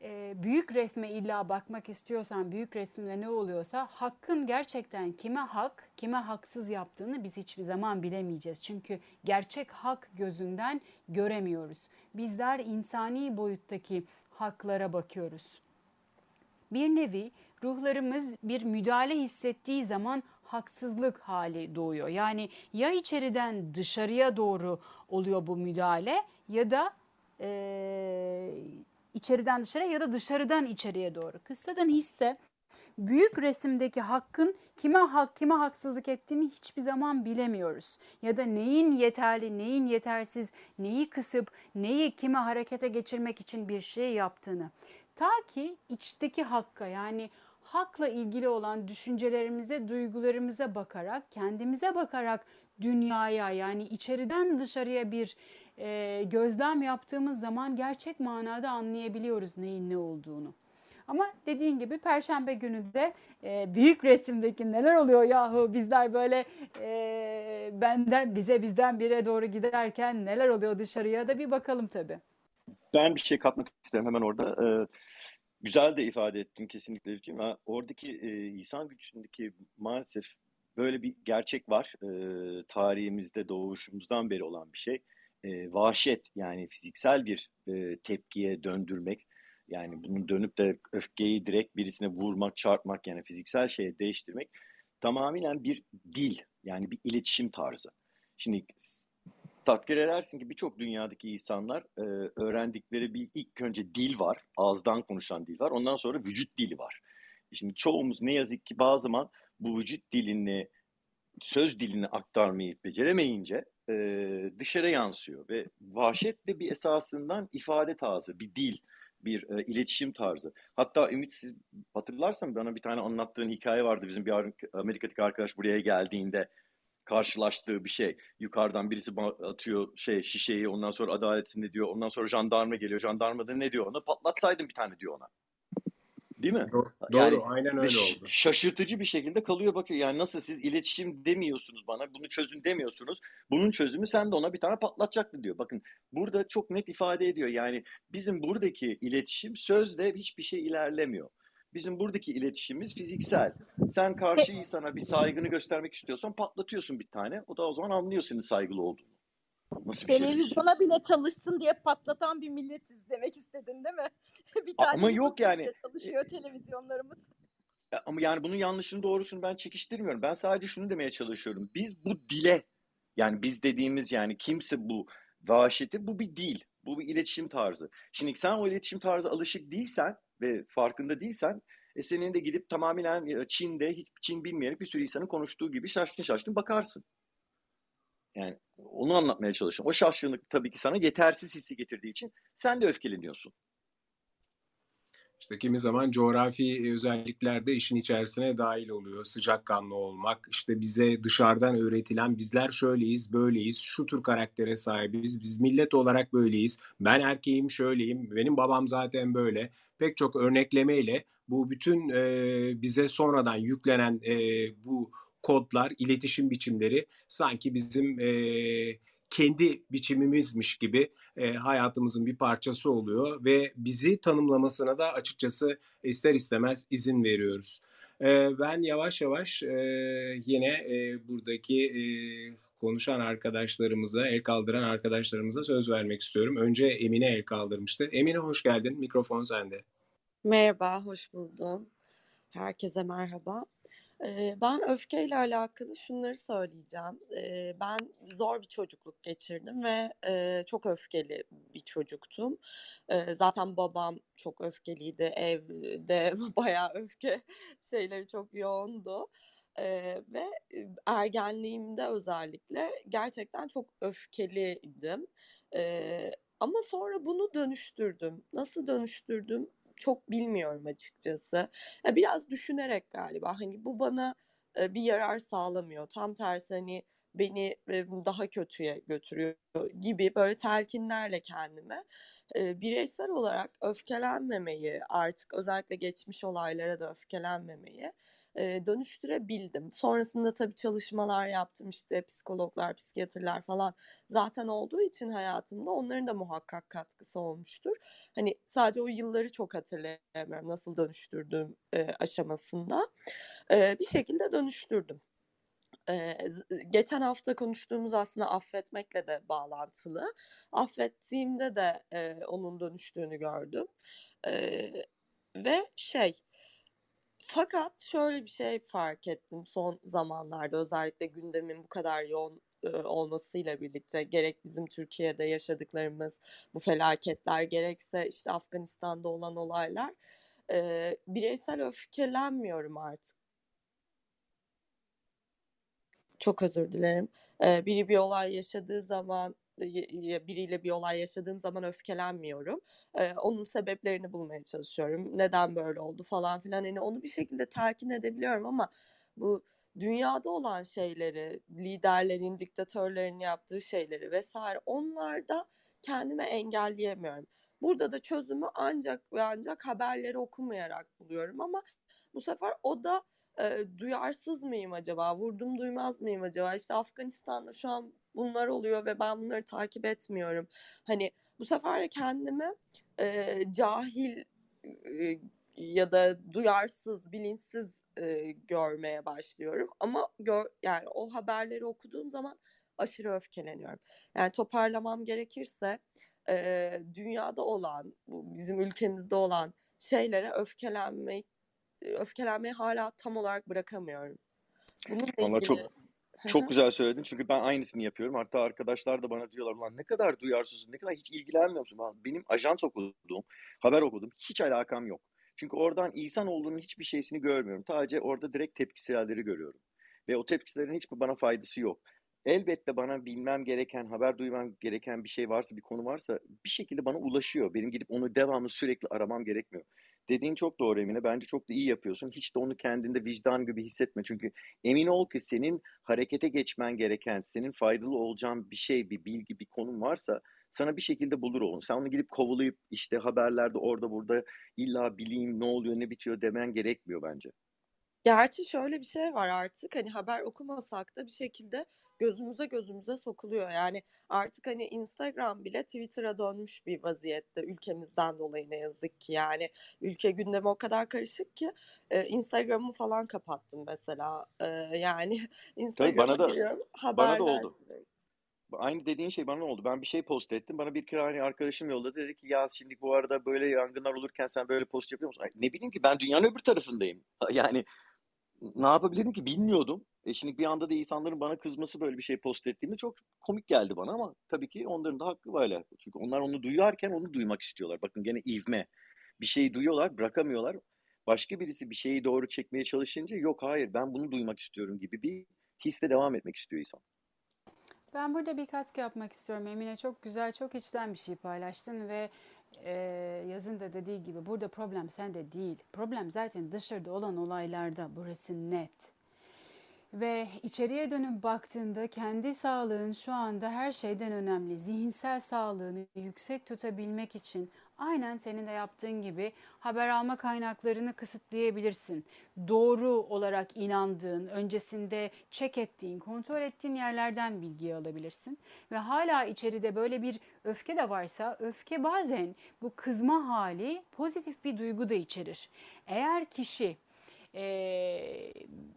e, büyük resme illa bakmak istiyorsan büyük resimde ne oluyorsa hakkın gerçekten kime hak kime haksız yaptığını biz hiçbir zaman bilemeyeceğiz. Çünkü gerçek hak gözünden göremiyoruz. Bizler insani boyuttaki haklara bakıyoruz. Bir nevi ruhlarımız bir müdahale hissettiği zaman haksızlık hali doğuyor. Yani ya içeriden dışarıya doğru oluyor bu müdahale ya da e, içeriden dışarıya ya da dışarıdan içeriye doğru. Kıssadan hisse büyük resimdeki hakkın kime hak kime haksızlık ettiğini hiçbir zaman bilemiyoruz. Ya da neyin yeterli, neyin yetersiz, neyi kısıp neyi kime harekete geçirmek için bir şey yaptığını. Ta ki içteki hakka yani hakla ilgili olan düşüncelerimize, duygularımıza bakarak, kendimize bakarak dünyaya yani içeriden dışarıya bir e, gözlem yaptığımız zaman gerçek manada anlayabiliyoruz neyin ne olduğunu. Ama dediğin gibi Perşembe günü de e, büyük resimdeki neler oluyor yahu bizler böyle e, benden bize bizden bire doğru giderken neler oluyor dışarıya da bir bakalım tabii. Ben bir şey katmak isterim hemen orada. Ee, güzel de ifade ettin kesinlikle. Ha, Oradaki e, insan gücündeki maalesef böyle bir gerçek var. E, tarihimizde doğuşumuzdan beri olan bir şey. E, vahşet yani fiziksel bir e, tepkiye döndürmek. Yani bunu dönüp de öfkeyi direkt birisine vurmak, çarpmak yani fiziksel şeye değiştirmek tamamen bir dil yani bir iletişim tarzı. Şimdi takdir edersin ki birçok dünyadaki insanlar e, öğrendikleri bir ilk önce dil var, ağızdan konuşan dil var. Ondan sonra vücut dili var. Şimdi çoğumuz ne yazık ki bazı zaman bu vücut dilini, söz dilini aktarmayı beceremeyince e, dışarı yansıyor ve vahşet de bir esasından ifade tarzı, bir dil bir e, iletişim tarzı. Hatta Ümit siz hatırlarsan bana bir tane anlattığın hikaye vardı. Bizim bir Amerika'daki arkadaş buraya geldiğinde karşılaştığı bir şey. Yukarıdan birisi atıyor şey şişeyi ondan sonra adaletin diyor. Ondan sonra jandarma geliyor. Jandarma da ne diyor ona? Patlatsaydın bir tane diyor ona. Değil mi? Doğru, yani, aynen öyle oldu. Şaşırtıcı bir şekilde kalıyor bakıyor. Yani nasıl siz iletişim demiyorsunuz bana, bunu çözün demiyorsunuz. Bunun çözümü sen de ona bir tane patlatacaktı diyor. Bakın burada çok net ifade ediyor. Yani bizim buradaki iletişim sözde hiçbir şey ilerlemiyor. Bizim buradaki iletişimimiz fiziksel. Sen karşı insana bir saygını göstermek istiyorsan patlatıyorsun bir tane. O da o zaman anlıyor senin saygılı olduğunu. Nasıl şey? Televizyona şey? bile çalışsın diye patlatan bir milletiz demek istedin değil mi? bir tane Ama yok yani. Çalışıyor televizyonlarımız. Ama yani bunun yanlışını doğrusunu ben çekiştirmiyorum. Ben sadece şunu demeye çalışıyorum. Biz bu dile yani biz dediğimiz yani kimse bu vahşeti bu bir dil. Bu bir iletişim tarzı. Şimdi sen o iletişim tarzı alışık değilsen ve farkında değilsen e senin de gidip tamamen e, Çin'de hiç Çin bilmeyerek bir sürü insanın konuştuğu gibi şaşkın şaşkın bakarsın. Yani onu anlatmaya çalışıyorum. O şaşkınlık tabii ki sana yetersiz hissi getirdiği için sen de öfkeleniyorsun. İşte kimi zaman coğrafi özellikler de işin içerisine dahil oluyor. Sıcakkanlı olmak, işte bize dışarıdan öğretilen bizler şöyleyiz, böyleyiz, şu tür karaktere sahibiz, biz millet olarak böyleyiz, ben erkeğim şöyleyim, benim babam zaten böyle. Pek çok örneklemeyle bu bütün e, bize sonradan yüklenen e, bu kodlar, iletişim biçimleri sanki bizim e, kendi biçimimizmiş gibi e, hayatımızın bir parçası oluyor ve bizi tanımlamasına da açıkçası ister istemez izin veriyoruz. E, ben yavaş yavaş e, yine e, buradaki e, konuşan arkadaşlarımıza, el kaldıran arkadaşlarımıza söz vermek istiyorum. Önce Emine el kaldırmıştı. Emine hoş geldin. Mikrofon sende. Merhaba, hoş buldum. Herkese merhaba. Ben öfkeyle alakalı şunları söyleyeceğim. Ben zor bir çocukluk geçirdim ve çok öfkeli bir çocuktum. Zaten babam çok öfkeliydi. Evde bayağı öfke şeyleri çok yoğundu. Ve ergenliğimde özellikle gerçekten çok öfkeliydim. Ama sonra bunu dönüştürdüm. Nasıl dönüştürdüm? Çok bilmiyorum açıkçası. Ya biraz düşünerek galiba hani bu bana bir yarar sağlamıyor. Tam tersi hani beni daha kötüye götürüyor gibi böyle telkinlerle kendime bireysel olarak öfkelenmemeyi artık özellikle geçmiş olaylara da öfkelenmemeyi dönüştürebildim. Sonrasında tabii çalışmalar yaptım işte psikologlar, psikiyatrlar falan zaten olduğu için hayatımda onların da muhakkak katkısı olmuştur. Hani sadece o yılları çok hatırlayamıyorum nasıl dönüştürdüğüm aşamasında. bir şekilde dönüştürdüm. Ee, geçen hafta konuştuğumuz aslında affetmekle de bağlantılı. Affettiğimde de e, onun dönüştüğünü gördüm. E, ve şey fakat şöyle bir şey fark ettim son zamanlarda özellikle gündemin bu kadar yoğun olmasıyla birlikte gerek bizim Türkiye'de yaşadıklarımız bu felaketler gerekse işte Afganistan'da olan olaylar e, bireysel öfkelenmiyorum artık. Çok özür dilerim. Biri bir olay yaşadığı zaman biriyle bir olay yaşadığım zaman öfkelenmiyorum. Ee, onun sebeplerini bulmaya çalışıyorum. Neden böyle oldu falan filan. Hani onu bir şekilde telkin edebiliyorum ama bu dünyada olan şeyleri, liderlerin, diktatörlerin yaptığı şeyleri vesaire onlarda kendime engelleyemiyorum. Burada da çözümü ancak ve ancak haberleri okumayarak buluyorum ama bu sefer o da e, duyarsız mıyım acaba? Vurdum duymaz mıyım acaba? İşte Afganistan'da şu an bunlar oluyor ve ben bunları takip etmiyorum. Hani bu sefer de kendimi e, cahil e, ya da duyarsız, bilinçsiz e, görmeye başlıyorum. Ama gör, yani o haberleri okuduğum zaman aşırı öfkeleniyorum. Yani toparlamam gerekirse e, dünyada olan, bizim ülkemizde olan şeylere öfkelenmek öfkelenmeyi hala tam olarak bırakamıyorum. Bununla ilgili... çok çok güzel söyledin çünkü ben aynısını yapıyorum. Hatta arkadaşlar da bana diyorlar lan ne kadar duyarsızsın, ne kadar hiç ilgilenmiyor musun? Benim ajans okudum, haber okudum. Hiç alakam yok. Çünkü oradan insan olduğunun hiçbir şeysini görmüyorum. Sadece orada direkt tepkiselleri görüyorum. Ve o tepkiselerin hiçbir bana faydası yok. Elbette bana bilmem gereken, haber duymam gereken bir şey varsa, bir konu varsa bir şekilde bana ulaşıyor. Benim gidip onu devamlı sürekli aramam gerekmiyor. Dediğin çok doğru Emine. Bence çok da iyi yapıyorsun. Hiç de onu kendinde vicdan gibi hissetme. Çünkü emin ol ki senin harekete geçmen gereken, senin faydalı olacağın bir şey, bir bilgi, bir konum varsa sana bir şekilde bulur onu. Sen onu gidip kovalayıp işte haberlerde orada burada illa bileyim ne oluyor ne bitiyor demen gerekmiyor bence. Gerçi şöyle bir şey var artık hani haber okumasak da bir şekilde gözümüze gözümüze sokuluyor. Yani artık hani Instagram bile Twitter'a dönmüş bir vaziyette ülkemizden dolayı ne yazık ki. Yani ülke gündemi o kadar karışık ki e, Instagram'ı falan kapattım mesela. E, yani Instagram'a bana da, giriyorum haberler bana da oldu. Aynı dediğin şey bana oldu. Ben bir şey post ettim. Bana bir kirani arkadaşım yolladı. Dedi ki ya şimdi bu arada böyle yangınlar olurken sen böyle post yapıyor musun? Ay, ne bileyim ki ben dünyanın öbür tarafındayım. Yani ne yapabilirim ki bilmiyordum. E şimdi bir anda da insanların bana kızması böyle bir şey post ettiğimde çok komik geldi bana ama tabii ki onların da hakkı var. Çünkü onlar onu duyarken onu duymak istiyorlar. Bakın gene ivme. Bir şeyi duyuyorlar, bırakamıyorlar. Başka birisi bir şeyi doğru çekmeye çalışınca yok hayır ben bunu duymak istiyorum gibi bir hisle devam etmek istiyor insan. Ben burada bir katkı yapmak istiyorum. Emine çok güzel, çok içten bir şey paylaştın ve e, yazın da dediği gibi burada problem sende değil. Problem zaten dışarıda olan olaylarda. Burası net. Ve içeriye dönüp baktığında kendi sağlığın şu anda her şeyden önemli. Zihinsel sağlığını yüksek tutabilmek için aynen senin de yaptığın gibi haber alma kaynaklarını kısıtlayabilirsin. Doğru olarak inandığın, öncesinde check ettiğin, kontrol ettiğin yerlerden bilgi alabilirsin. Ve hala içeride böyle bir öfke de varsa öfke bazen bu kızma hali pozitif bir duygu da içerir. Eğer kişi e,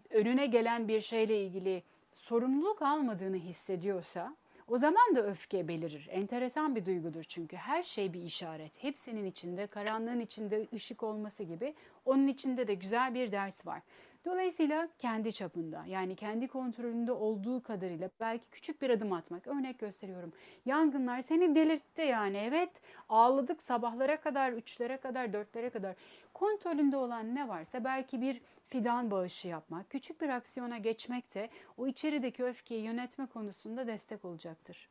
önüne gelen bir şeyle ilgili sorumluluk almadığını hissediyorsa o zaman da öfke belirir. Enteresan bir duygudur çünkü her şey bir işaret. Hepsinin içinde, karanlığın içinde ışık olması gibi onun içinde de güzel bir ders var. Dolayısıyla kendi çapında yani kendi kontrolünde olduğu kadarıyla belki küçük bir adım atmak. Örnek gösteriyorum. Yangınlar seni delirtti yani. Evet ağladık sabahlara kadar, üçlere kadar, dörtlere kadar. Kontrolünde olan ne varsa belki bir fidan bağışı yapmak, küçük bir aksiyona geçmek de o içerideki öfkeyi yönetme konusunda destek olacaktır.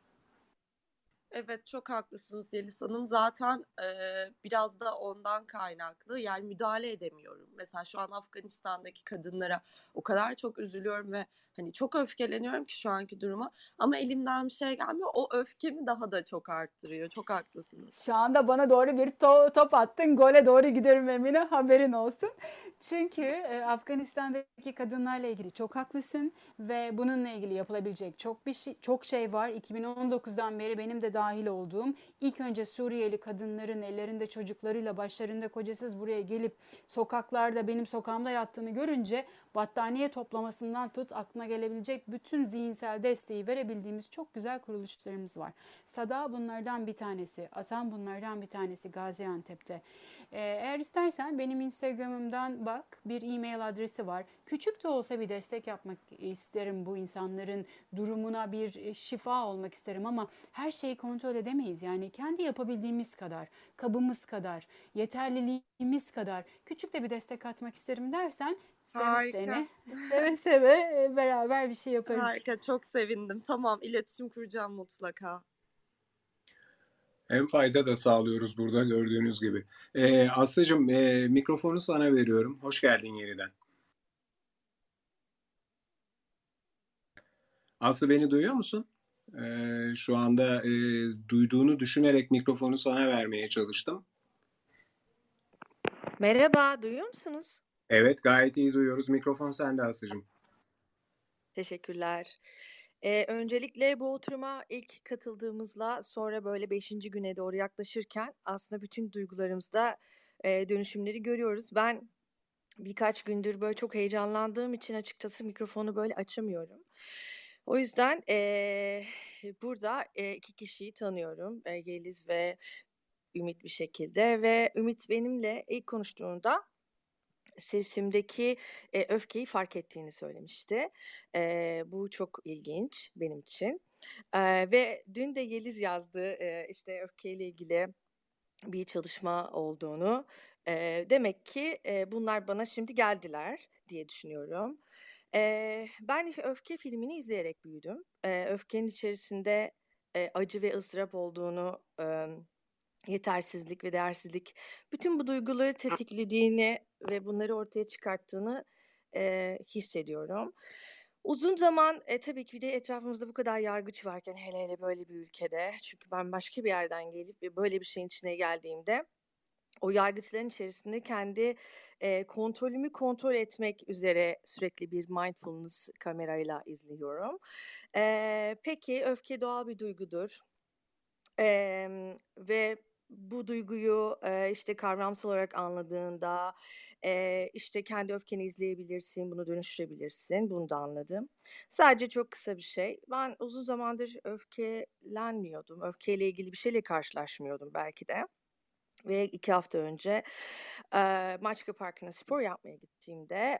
Evet çok haklısınız Yeliz Hanım. Zaten e, biraz da ondan kaynaklı. Yani müdahale edemiyorum. Mesela şu an Afganistan'daki kadınlara o kadar çok üzülüyorum ve hani çok öfkeleniyorum ki şu anki duruma. Ama elimden bir şey gelmiyor. O öfkemi daha da çok arttırıyor. Çok haklısınız. Şu anda bana doğru bir to- top attın. Gole doğru giderim Emine. Haberin olsun. Çünkü e, Afganistan'daki kadınlarla ilgili çok haklısın ve bununla ilgili yapılabilecek çok bir şey, çok şey var. 2019'dan beri benim de dahil olduğum ilk önce Suriyeli kadınların ellerinde çocuklarıyla başlarında kocasız buraya gelip sokaklarda benim sokağımda yattığını görünce battaniye toplamasından tut aklına gelebilecek bütün zihinsel desteği verebildiğimiz çok güzel kuruluşlarımız var. Sada bunlardan bir tanesi, Asan bunlardan bir tanesi Gaziantep'te. E, eğer istersen benim Instagram'ımdan bak bir e-mail adresi var. Küçük de olsa bir destek yapmak isterim bu insanların durumuna bir e, şifa olmak isterim ama her şeyi kontrol edemeyiz. Yani kendi yapabildiğimiz kadar, kabımız kadar, yeterliliğimiz kadar küçük de bir destek atmak isterim dersen seve Harika. seve, seve seve e, beraber bir şey yaparız. Harika, çok sevindim. Tamam, iletişim kuracağım mutlaka. Hem fayda da sağlıyoruz burada gördüğünüz gibi. Ee, Aslı'cığım e, mikrofonu sana veriyorum. Hoş geldin yeniden. Aslı beni duyuyor musun? Ee, şu anda e, duyduğunu düşünerek mikrofonu sana vermeye çalıştım. Merhaba, duyuyor musunuz? Evet gayet iyi duyuyoruz. Mikrofon sende Aslı'cığım. Teşekkürler. Ee, öncelikle bu oturuma ilk katıldığımızla sonra böyle beşinci güne doğru yaklaşırken aslında bütün duygularımızda e, dönüşümleri görüyoruz. Ben birkaç gündür böyle çok heyecanlandığım için açıkçası mikrofonu böyle açamıyorum. O yüzden e, burada e, iki kişiyi tanıyorum. E, Yeliz ve Ümit bir şekilde ve Ümit benimle ilk konuştuğunda sesimdeki e, öfkeyi fark ettiğini söylemişti. E, bu çok ilginç benim için. E, ve dün de Yeliz yazdı e, işte öfkeyle ilgili bir çalışma olduğunu. E, demek ki e, bunlar bana şimdi geldiler diye düşünüyorum. E, ben Öfke filmini izleyerek büyüdüm. E, öfkenin içerisinde e, acı ve ıstırap olduğunu e, yetersizlik ve değersizlik bütün bu duyguları tetiklediğini ve bunları ortaya çıkarttığını e, hissediyorum. Uzun zaman e, tabii ki bir de etrafımızda bu kadar yargıç varken hele hele böyle bir ülkede çünkü ben başka bir yerden gelip böyle bir şeyin içine geldiğimde o yargıçların içerisinde kendi e, kontrolümü kontrol etmek üzere sürekli bir mindfulness kamerayla izliyorum. E, peki öfke doğal bir duygudur. E, ve bu duyguyu e, işte kavramsal olarak anladığında e, işte kendi öfkeni izleyebilirsin, bunu dönüştürebilirsin. Bunu da anladım. Sadece çok kısa bir şey. Ben uzun zamandır öfkelenmiyordum. Öfkeyle ilgili bir şeyle karşılaşmıyordum belki de. Ve iki hafta önce e, Maçka Parkı'na spor yapmaya gittiğimde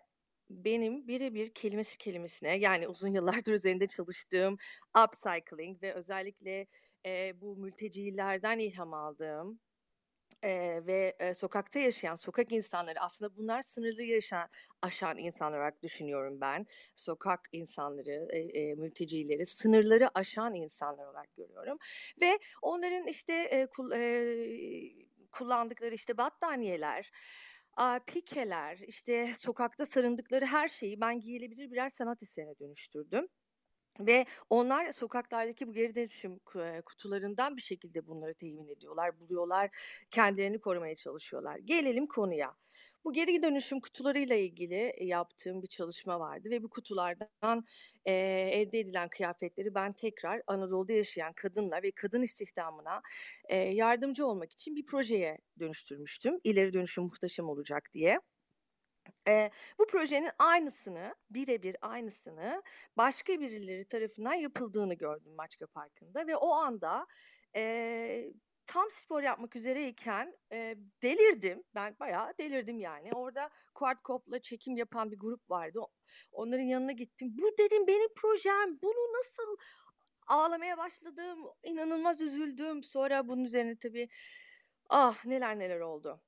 benim birebir kelimesi kelimesine yani uzun yıllardır üzerinde çalıştığım upcycling ve özellikle e, bu mültecilerden ilham aldığım e, ve e, sokakta yaşayan sokak insanları aslında bunlar sınırlı yaşayan aşan insanlar olarak düşünüyorum ben. Sokak insanları, e, e, mültecileri sınırları aşan insanlar olarak görüyorum ve onların işte e, kul, e, kullandıkları işte battaniyeler, pikeler, işte sokakta sarındıkları her şeyi ben giyilebilir birer sanat eserine dönüştürdüm. Ve onlar sokaklardaki bu geri dönüşüm kutularından bir şekilde bunları temin ediyorlar, buluyorlar, kendilerini korumaya çalışıyorlar. Gelelim konuya. Bu geri dönüşüm kutularıyla ilgili yaptığım bir çalışma vardı ve bu kutulardan e, elde edilen kıyafetleri ben tekrar Anadolu'da yaşayan kadınla ve kadın istihdamına e, yardımcı olmak için bir projeye dönüştürmüştüm. İleri dönüşüm muhteşem olacak diye. Eee, bu projenin aynısını, birebir aynısını başka birileri tarafından yapıldığını gördüm Maçka Parkı'nda ve o anda, eee, tam spor yapmak üzereyken, eee, delirdim. Ben bayağı delirdim yani. Orada Quadcop'la çekim yapan bir grup vardı. onların yanına gittim. "Bu" dedim, "benim projem. Bunu nasıl" Ağlamaya başladım. İnanılmaz üzüldüm. Sonra bunun üzerine tabii, ah, neler neler oldu.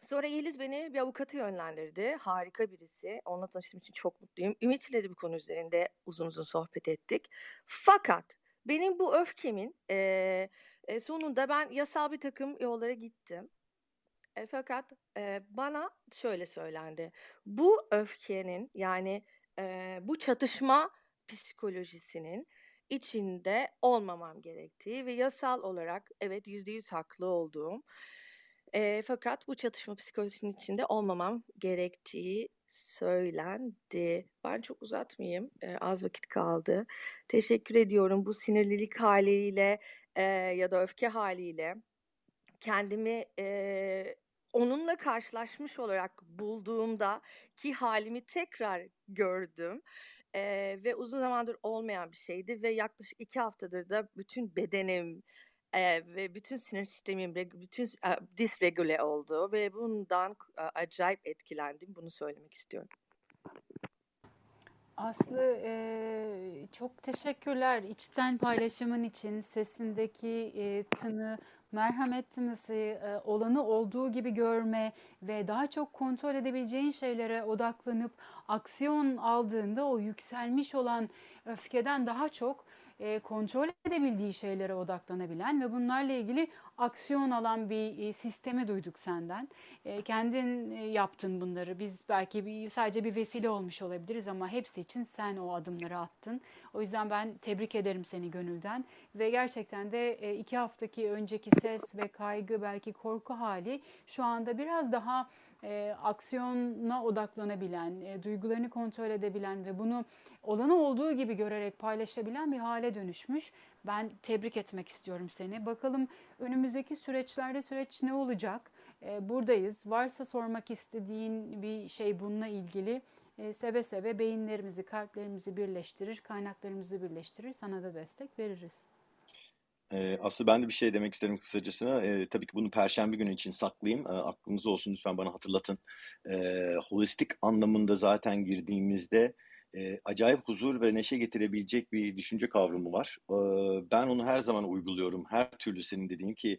Sonra Yeliz beni bir avukata yönlendirdi. Harika birisi. Onunla tanıştığım için çok mutluyum. Ümit'le de bu konu üzerinde uzun uzun sohbet ettik. Fakat benim bu öfkemin e, e, sonunda ben yasal bir takım yollara gittim. E, fakat e, bana şöyle söylendi. Bu öfkenin yani e, bu çatışma psikolojisinin içinde olmamam gerektiği ve yasal olarak evet yüzde yüz haklı olduğum e, fakat bu çatışma psikolojisinin içinde olmamam gerektiği söylendi. Ben çok uzatmayayım. E, az vakit kaldı. Teşekkür ediyorum bu sinirlilik haliyle e, ya da öfke haliyle kendimi e, onunla karşılaşmış olarak bulduğumda ki halimi tekrar gördüm. Ee, ve uzun zamandır olmayan bir şeydi ve yaklaşık iki haftadır da bütün bedenim, e, ve bütün sinir sistemin bütün e, disregüle oldu ve bundan e, acayip etkilendim. Bunu söylemek istiyorum. Aslı e, çok teşekkürler içten paylaşımın için sesindeki e, tını, merhamet tınısı, e, olanı olduğu gibi görme ve daha çok kontrol edebileceğin şeylere odaklanıp aksiyon aldığında o yükselmiş olan öfkeden daha çok e, kontrol edebildiği şeylere odaklanabilen ve bunlarla ilgili aksiyon alan bir e, sistemi duyduk senden. E, kendin yaptın bunları. Biz belki bir, sadece bir vesile olmuş olabiliriz ama hepsi için sen o adımları attın. O yüzden ben tebrik ederim seni gönülden ve gerçekten de iki haftaki önceki ses ve kaygı belki korku hali şu anda biraz daha e, aksiyona odaklanabilen, e, duygularını kontrol edebilen ve bunu olanı olduğu gibi görerek paylaşabilen bir hale dönüşmüş. Ben tebrik etmek istiyorum seni. Bakalım önümüzdeki süreçlerde süreç ne olacak? E, buradayız. Varsa sormak istediğin bir şey bununla ilgili e, seve seve beyinlerimizi, kalplerimizi birleştirir, kaynaklarımızı birleştirir. Sana da destek veririz. Ee, aslında ben de bir şey demek isterim kısacasına. Ee, tabii ki bunu Perşembe günü için saklayayım. Ee, aklınızda olsun lütfen bana hatırlatın. Ee, holistik anlamında zaten girdiğimizde e, acayip huzur ve neşe getirebilecek bir düşünce kavramı var. Ee, ben onu her zaman uyguluyorum. Her türlü senin dediğin ki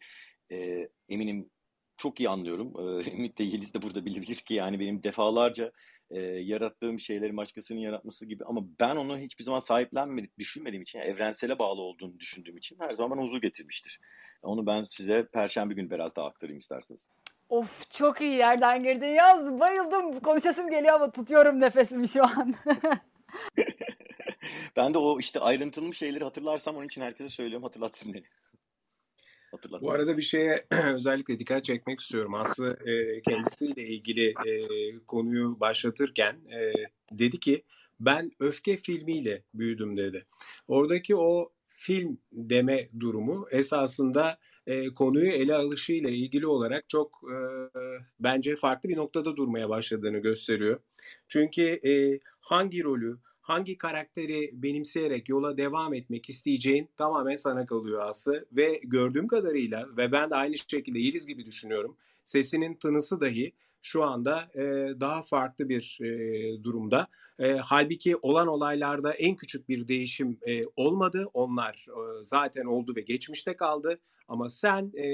e, eminim çok iyi anlıyorum. Ee, Ümit de Yeliz de burada bilebilir ki yani benim defalarca e, yarattığım şeyleri başkasının yaratması gibi ama ben onu hiçbir zaman sahiplenmedik, düşünmediğim için, evrensele bağlı olduğunu düşündüğüm için her zaman huzur getirmiştir. Onu ben size perşembe günü biraz daha aktarayım isterseniz. Of çok iyi yerden girdi. Yaz bayıldım. Konuşasım geliyor ama tutuyorum nefesimi şu an. ben de o işte ayrıntılı şeyleri hatırlarsam onun için herkese söylüyorum hatırlatsın beni. Hatırlatmak. Bu arada bir şeye özellikle dikkat çekmek istiyorum. Aslı e, kendisiyle ilgili e, konuyu başlatırken e, dedi ki ben öfke filmiyle büyüdüm dedi. Oradaki o film deme durumu esasında e, konuyu ele alışıyla ilgili olarak çok e, bence farklı bir noktada durmaya başladığını gösteriyor. Çünkü e, hangi rolü, hangi karakteri benimseyerek yola devam etmek isteyeceğin tamamen sana kalıyor Aslı. Ve gördüğüm kadarıyla ve ben de aynı şekilde Yeliz gibi düşünüyorum. Sesinin tınısı dahi şu anda e, daha farklı bir e, durumda. E, halbuki olan olaylarda en küçük bir değişim e, olmadı. Onlar e, zaten oldu ve geçmişte kaldı. Ama sen e,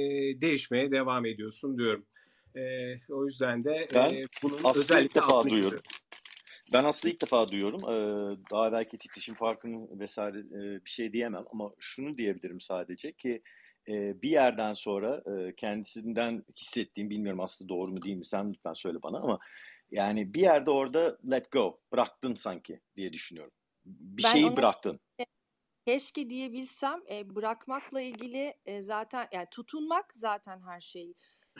değişmeye devam ediyorsun diyorum. E, o yüzden de ben e, bunun özellikle defa duyuyorum. Ben aslında ilk defa duyuyorum. Ee, daha belki titreşim farkını vesaire e, bir şey diyemem ama şunu diyebilirim sadece ki e, bir yerden sonra e, kendisinden hissettiğim, bilmiyorum aslında doğru mu değil mi sen lütfen söyle bana ama yani bir yerde orada let go, bıraktın sanki diye düşünüyorum. Bir ben şeyi ona... bıraktın. Keşke diyebilsem e, bırakmakla ilgili e, zaten yani tutunmak zaten her şey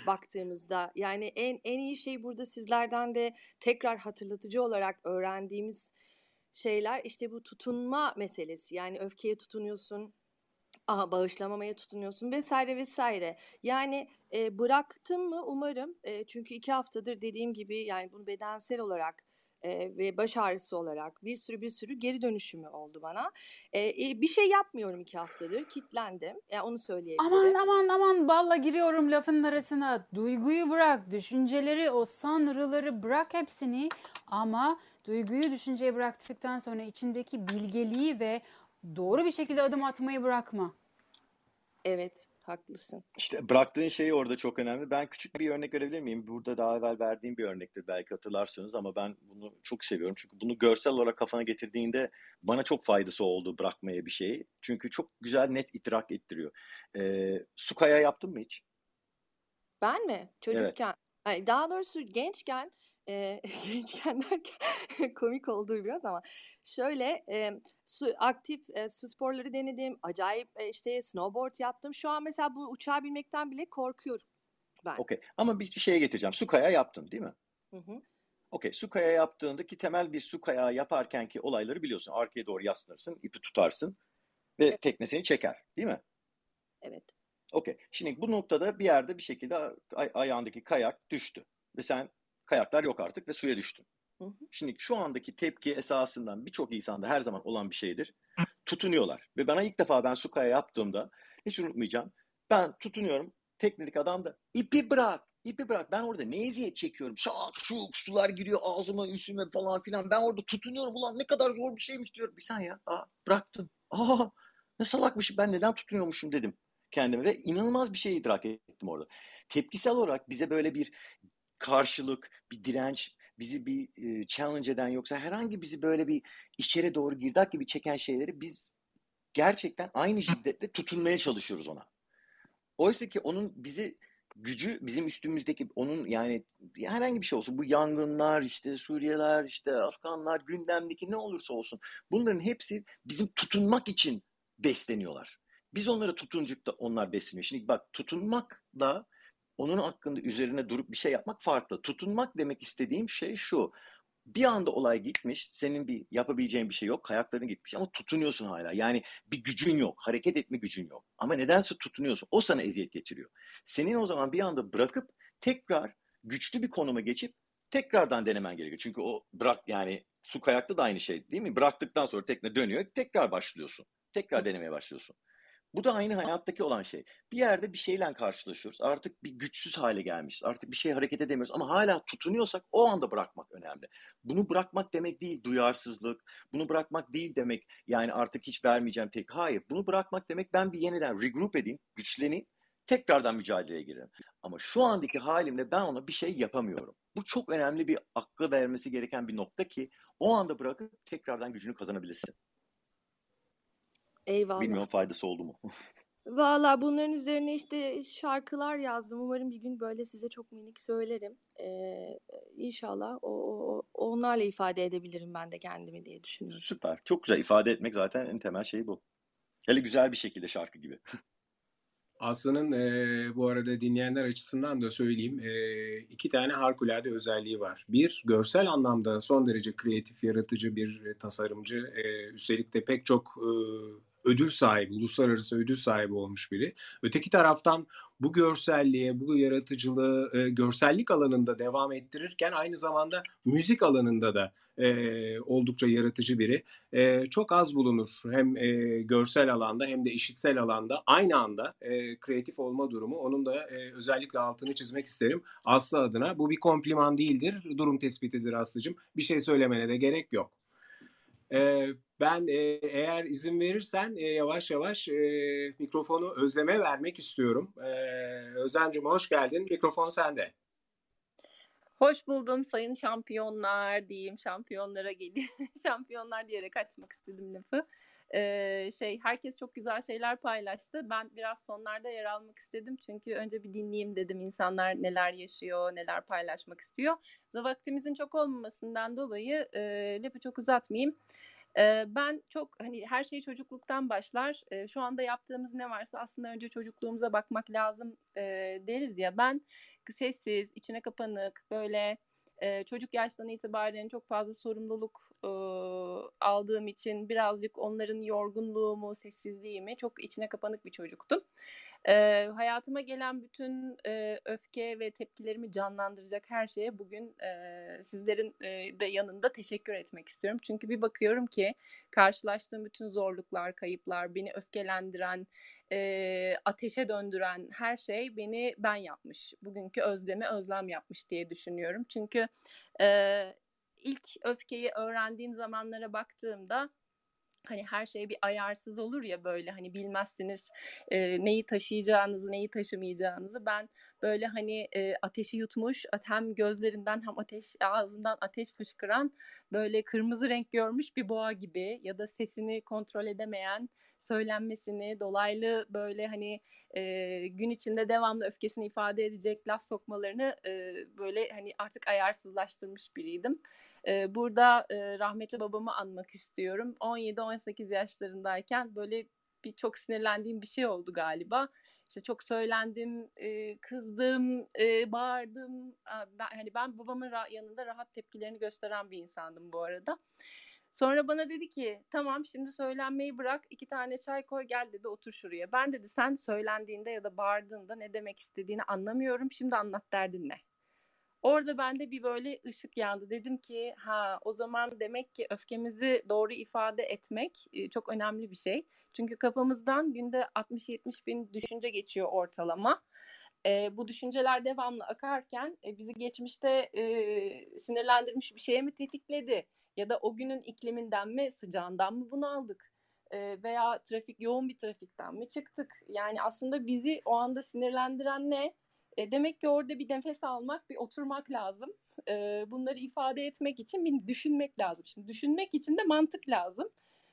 baktığımızda yani en en iyi şey burada sizlerden de tekrar hatırlatıcı olarak öğrendiğimiz şeyler işte bu tutunma meselesi. Yani öfkeye tutunuyorsun, aha bağışlamamaya tutunuyorsun vesaire vesaire. Yani e, bıraktım mı umarım e, çünkü iki haftadır dediğim gibi yani bunu bedensel olarak e, ve baş ağrısı olarak bir sürü bir sürü geri dönüşümü oldu bana. E, e, bir şey yapmıyorum iki haftadır. Kitlendim. Yani onu söyleyebilirim. Aman aman aman balla giriyorum lafın arasına. Duyguyu bırak, düşünceleri, o sanrıları bırak hepsini. Ama duyguyu düşünceye bıraktıktan sonra içindeki bilgeliği ve doğru bir şekilde adım atmayı bırakma. Evet. Haklısın. İşte bıraktığın şey orada çok önemli. Ben küçük bir örnek verebilir miyim? Burada daha evvel verdiğim bir örnektir belki hatırlarsınız ama ben bunu çok seviyorum. Çünkü bunu görsel olarak kafana getirdiğinde bana çok faydası oldu bırakmaya bir şeyi. Çünkü çok güzel net itirak ettiriyor. Ee, su kaya yaptın mı hiç? Ben mi? Çocukken. Evet. Daha doğrusu gençken e, gençken derken komik olduğu biraz ama şöyle e, su, aktif e, su sporları denedim. Acayip e, işte snowboard yaptım. Şu an mesela bu uçağa binmekten bile korkuyorum ben. Okey ama bir, bir şeye getireceğim. Su kaya yaptın değil mi? Hı hı. Okey su kaya yaptığında ki temel bir su kaya yaparken ki olayları biliyorsun. Arkaya doğru yaslanırsın, ipi tutarsın ve evet. tekne seni çeker değil mi? Evet. Okey. Şimdi bu noktada bir yerde bir şekilde ay- ayağındaki kayak düştü. Ve sen kayaklar yok artık ve suya düştün. Hı hı. Şimdi şu andaki tepki esasından birçok insanda her zaman olan bir şeydir. Tutunuyorlar. Ve bana ilk defa ben su kaya yaptığımda hiç unutmayacağım. Ben tutunuyorum. Teknelik adam da ipi bırak. ipi bırak. Ben orada ne eziyet çekiyorum. Şak şuk sular giriyor ağzıma üstüme falan filan. Ben orada tutunuyorum. Ulan ne kadar zor bir şeymiş diyorum. Bir sen ya. Aa, bıraktım. Aa, ne salakmış. Ben neden tutunuyormuşum dedim kendime. Ve inanılmaz bir şey idrak ettim orada. Tepkisel olarak bize böyle bir karşılık, bir direnç, bizi bir e, challenge eden yoksa herhangi bizi böyle bir içeri doğru girdap gibi çeken şeyleri biz gerçekten aynı şiddetle tutunmaya çalışıyoruz ona. Oysa ki onun bizi gücü bizim üstümüzdeki onun yani herhangi bir şey olsun bu yangınlar işte Suriyeler işte Afganlar gündemdeki ne olursa olsun bunların hepsi bizim tutunmak için besleniyorlar. Biz onlara tutuncuk da onlar besleniyor. Şimdi bak tutunmak da onun hakkında üzerine durup bir şey yapmak farklı. Tutunmak demek istediğim şey şu. Bir anda olay gitmiş, senin bir yapabileceğin bir şey yok, ayakların gitmiş ama tutunuyorsun hala. Yani bir gücün yok, hareket etme gücün yok. Ama nedense tutunuyorsun. O sana eziyet getiriyor. Senin o zaman bir anda bırakıp tekrar güçlü bir konuma geçip tekrardan denemen gerekiyor. Çünkü o bırak yani su kayakta da aynı şey değil mi? Bıraktıktan sonra tekne dönüyor, tekrar başlıyorsun. Tekrar denemeye başlıyorsun. Bu da aynı hayattaki olan şey. Bir yerde bir şeyle karşılaşıyoruz. Artık bir güçsüz hale gelmişiz. Artık bir şey hareket edemiyoruz ama hala tutunuyorsak o anda bırakmak önemli. Bunu bırakmak demek değil duyarsızlık. Bunu bırakmak değil demek yani artık hiç vermeyeceğim tek. Hayır. Bunu bırakmak demek ben bir yeniden regroup edeyim, güçleneyim, tekrardan mücadeleye girelim. Ama şu andaki halimle ben ona bir şey yapamıyorum. Bu çok önemli bir aklı vermesi gereken bir nokta ki o anda bırakıp tekrardan gücünü kazanabilirsin. Eyvallah. Bilmiyorum faydası oldu mu? Valla bunların üzerine işte şarkılar yazdım. Umarım bir gün böyle size çok minik söylerim. Ee, inşallah o, o, onlarla ifade edebilirim ben de kendimi diye düşünüyorum. Süper. Çok güzel. ifade etmek zaten en temel şey bu. Hele güzel bir şekilde şarkı gibi. Aslı'nın e, bu arada dinleyenler açısından da söyleyeyim e, iki tane harikulade özelliği var. Bir, görsel anlamda son derece kreatif, yaratıcı bir tasarımcı. E, üstelik de pek çok e, ödül sahibi, uluslararası ödül sahibi olmuş biri. Öteki taraftan bu görselliğe, bu yaratıcılığı e, görsellik alanında devam ettirirken aynı zamanda müzik alanında da e, oldukça yaratıcı biri. E, çok az bulunur hem e, görsel alanda hem de işitsel alanda aynı anda e, kreatif olma durumu. Onun da e, özellikle altını çizmek isterim Aslı adına. Bu bir kompliman değildir, durum tespitidir Aslı'cığım. Bir şey söylemene de gerek yok. E, ben e, eğer izin verirsen e, yavaş yavaş e, mikrofonu Özlem'e vermek istiyorum. E, Özlem'cim hoş geldin. Mikrofon sende. Hoş buldum sayın şampiyonlar diyeyim. Şampiyonlara geleyim. şampiyonlar diyerek açmak istedim lafı. Ee, şey herkes çok güzel şeyler paylaştı. Ben biraz sonlarda yer almak istedim. Çünkü önce bir dinleyeyim dedim insanlar neler yaşıyor, neler paylaşmak istiyor. Vaktimizin çok olmamasından dolayı e, lafı çok uzatmayayım. Ben çok hani her şey çocukluktan başlar. Şu anda yaptığımız ne varsa aslında önce çocukluğumuza bakmak lazım deriz ya. Ben sessiz, içine kapanık, böyle çocuk yaştan itibaren çok fazla sorumluluk aldığım için birazcık onların yorgunluğumu, sessizliğimi çok içine kapanık bir çocuktum. E, hayatıma gelen bütün e, öfke ve tepkilerimi canlandıracak her şeye bugün e, sizlerin e, de yanında teşekkür etmek istiyorum. Çünkü bir bakıyorum ki karşılaştığım bütün zorluklar, kayıplar, beni öfkelendiren, e, ateşe döndüren her şey beni ben yapmış. Bugünkü özlemi özlem yapmış diye düşünüyorum. Çünkü e, ilk öfkeyi öğrendiğim zamanlara baktığımda hani her şey bir ayarsız olur ya böyle hani bilmezsiniz e, neyi taşıyacağınızı neyi taşımayacağınızı. Ben böyle hani e, ateşi yutmuş hem gözlerinden hem ateş ağzından ateş fışkıran böyle kırmızı renk görmüş bir boğa gibi ya da sesini kontrol edemeyen söylenmesini dolaylı böyle hani e, gün içinde devamlı öfkesini ifade edecek laf sokmalarını e, böyle hani artık ayarsızlaştırmış biriydim. E, burada e, rahmetli babamı anmak istiyorum. 17-18 yaşlarındayken böyle bir çok sinirlendiğim bir şey oldu galiba. İşte çok söylendim, kızdım, bağırdım. Ben, hani ben babamın yanında rahat tepkilerini gösteren bir insandım bu arada. Sonra bana dedi ki tamam şimdi söylenmeyi bırak iki tane çay koy gel dedi otur şuraya. Ben dedi sen söylendiğinde ya da bağırdığında ne demek istediğini anlamıyorum şimdi anlat derdin ne? Orada bende bir böyle ışık yandı. Dedim ki ha o zaman demek ki öfkemizi doğru ifade etmek çok önemli bir şey. Çünkü kafamızdan günde 60-70 bin düşünce geçiyor ortalama. E, bu düşünceler devamlı akarken e, bizi geçmişte e, sinirlendirmiş bir şeye mi tetikledi? Ya da o günün ikliminden mi sıcağından mı bunu aldık? E, veya trafik yoğun bir trafikten mi çıktık? Yani aslında bizi o anda sinirlendiren ne? E, demek ki orada bir nefes almak, bir oturmak lazım. E, bunları ifade etmek için bir düşünmek lazım. Şimdi düşünmek için de mantık lazım.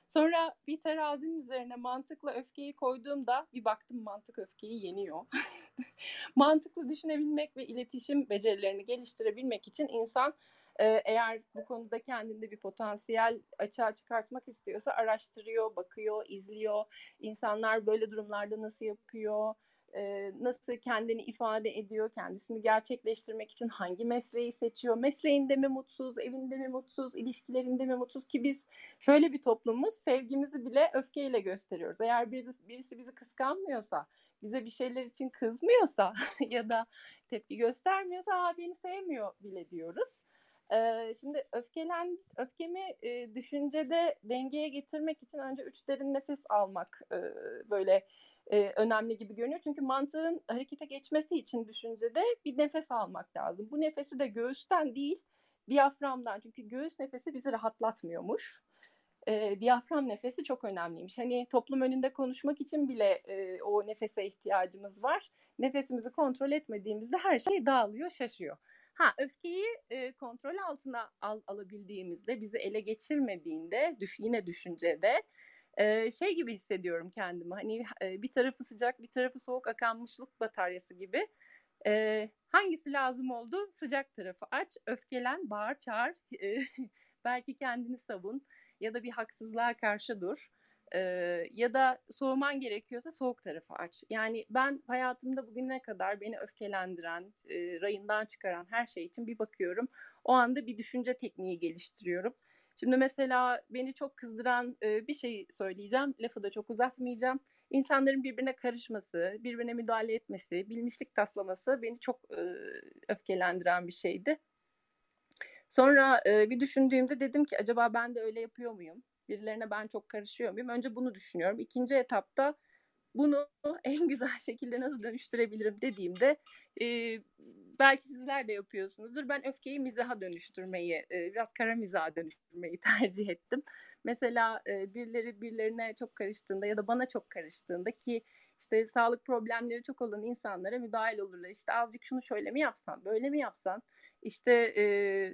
Sonra bir terazinin üzerine mantıkla öfkeyi koyduğumda bir baktım mantık öfkeyi yeniyor. Mantıklı düşünebilmek ve iletişim becerilerini geliştirebilmek için insan e, eğer bu konuda kendinde bir potansiyel açığa çıkartmak istiyorsa araştırıyor, bakıyor, izliyor. İnsanlar böyle durumlarda nasıl yapıyor, e, nasıl kendini ifade ediyor, kendisini gerçekleştirmek için hangi mesleği seçiyor, mesleğinde mi mutsuz, evinde mi mutsuz, ilişkilerinde mi mutsuz ki biz şöyle bir toplumuz sevgimizi bile öfkeyle gösteriyoruz. Eğer birisi, birisi bizi kıskanmıyorsa, bize bir şeyler için kızmıyorsa ya da tepki göstermiyorsa Aa, beni sevmiyor bile diyoruz. Şimdi öfkelen öfkemi e, düşüncede dengeye getirmek için önce üç derin nefes almak böyle e, önemli gibi görünüyor. Çünkü mantığın harekete geçmesi için düşüncede bir nefes almak lazım. Bu nefesi de göğüsten değil, diyaframdan. Çünkü göğüs nefesi bizi rahatlatmıyormuş. E, diyafram nefesi çok önemliymiş. Hani toplum önünde konuşmak için bile e, o nefese ihtiyacımız var. Nefesimizi kontrol etmediğimizde her şey dağılıyor, şaşıyor. Ha öfkeyi e, kontrol altına al, alabildiğimizde, bizi ele geçirmediğinde, düş, yine düşüncede e, şey gibi hissediyorum kendimi. Hani e, bir tarafı sıcak, bir tarafı soğuk akan musluk bataryası gibi. E, hangisi lazım oldu? Sıcak tarafı aç, öfkelen, bağır, çağır. E, belki kendini savun ya da bir haksızlığa karşı dur. Ee, ya da soğuman gerekiyorsa soğuk tarafı aç. Yani ben hayatımda bugüne kadar beni öfkelendiren, e, rayından çıkaran her şey için bir bakıyorum. O anda bir düşünce tekniği geliştiriyorum. Şimdi mesela beni çok kızdıran bir şey söyleyeceğim. Lafı da çok uzatmayacağım. İnsanların birbirine karışması, birbirine müdahale etmesi, bilmişlik taslaması beni çok öfkelendiren bir şeydi. Sonra bir düşündüğümde dedim ki acaba ben de öyle yapıyor muyum? Birilerine ben çok karışıyor muyum? Önce bunu düşünüyorum. İkinci etapta bunu en güzel şekilde nasıl dönüştürebilirim dediğimde e, belki sizler de yapıyorsunuzdur. Ben öfkeyi mizaha dönüştürmeyi, e, biraz kara mizaha dönüştürmeyi tercih ettim. Mesela e, birileri birilerine çok karıştığında ya da bana çok karıştığında ki işte sağlık problemleri çok olan insanlara müdahil olurlar. İşte azıcık şunu şöyle mi yapsan, böyle mi yapsan? İşte e,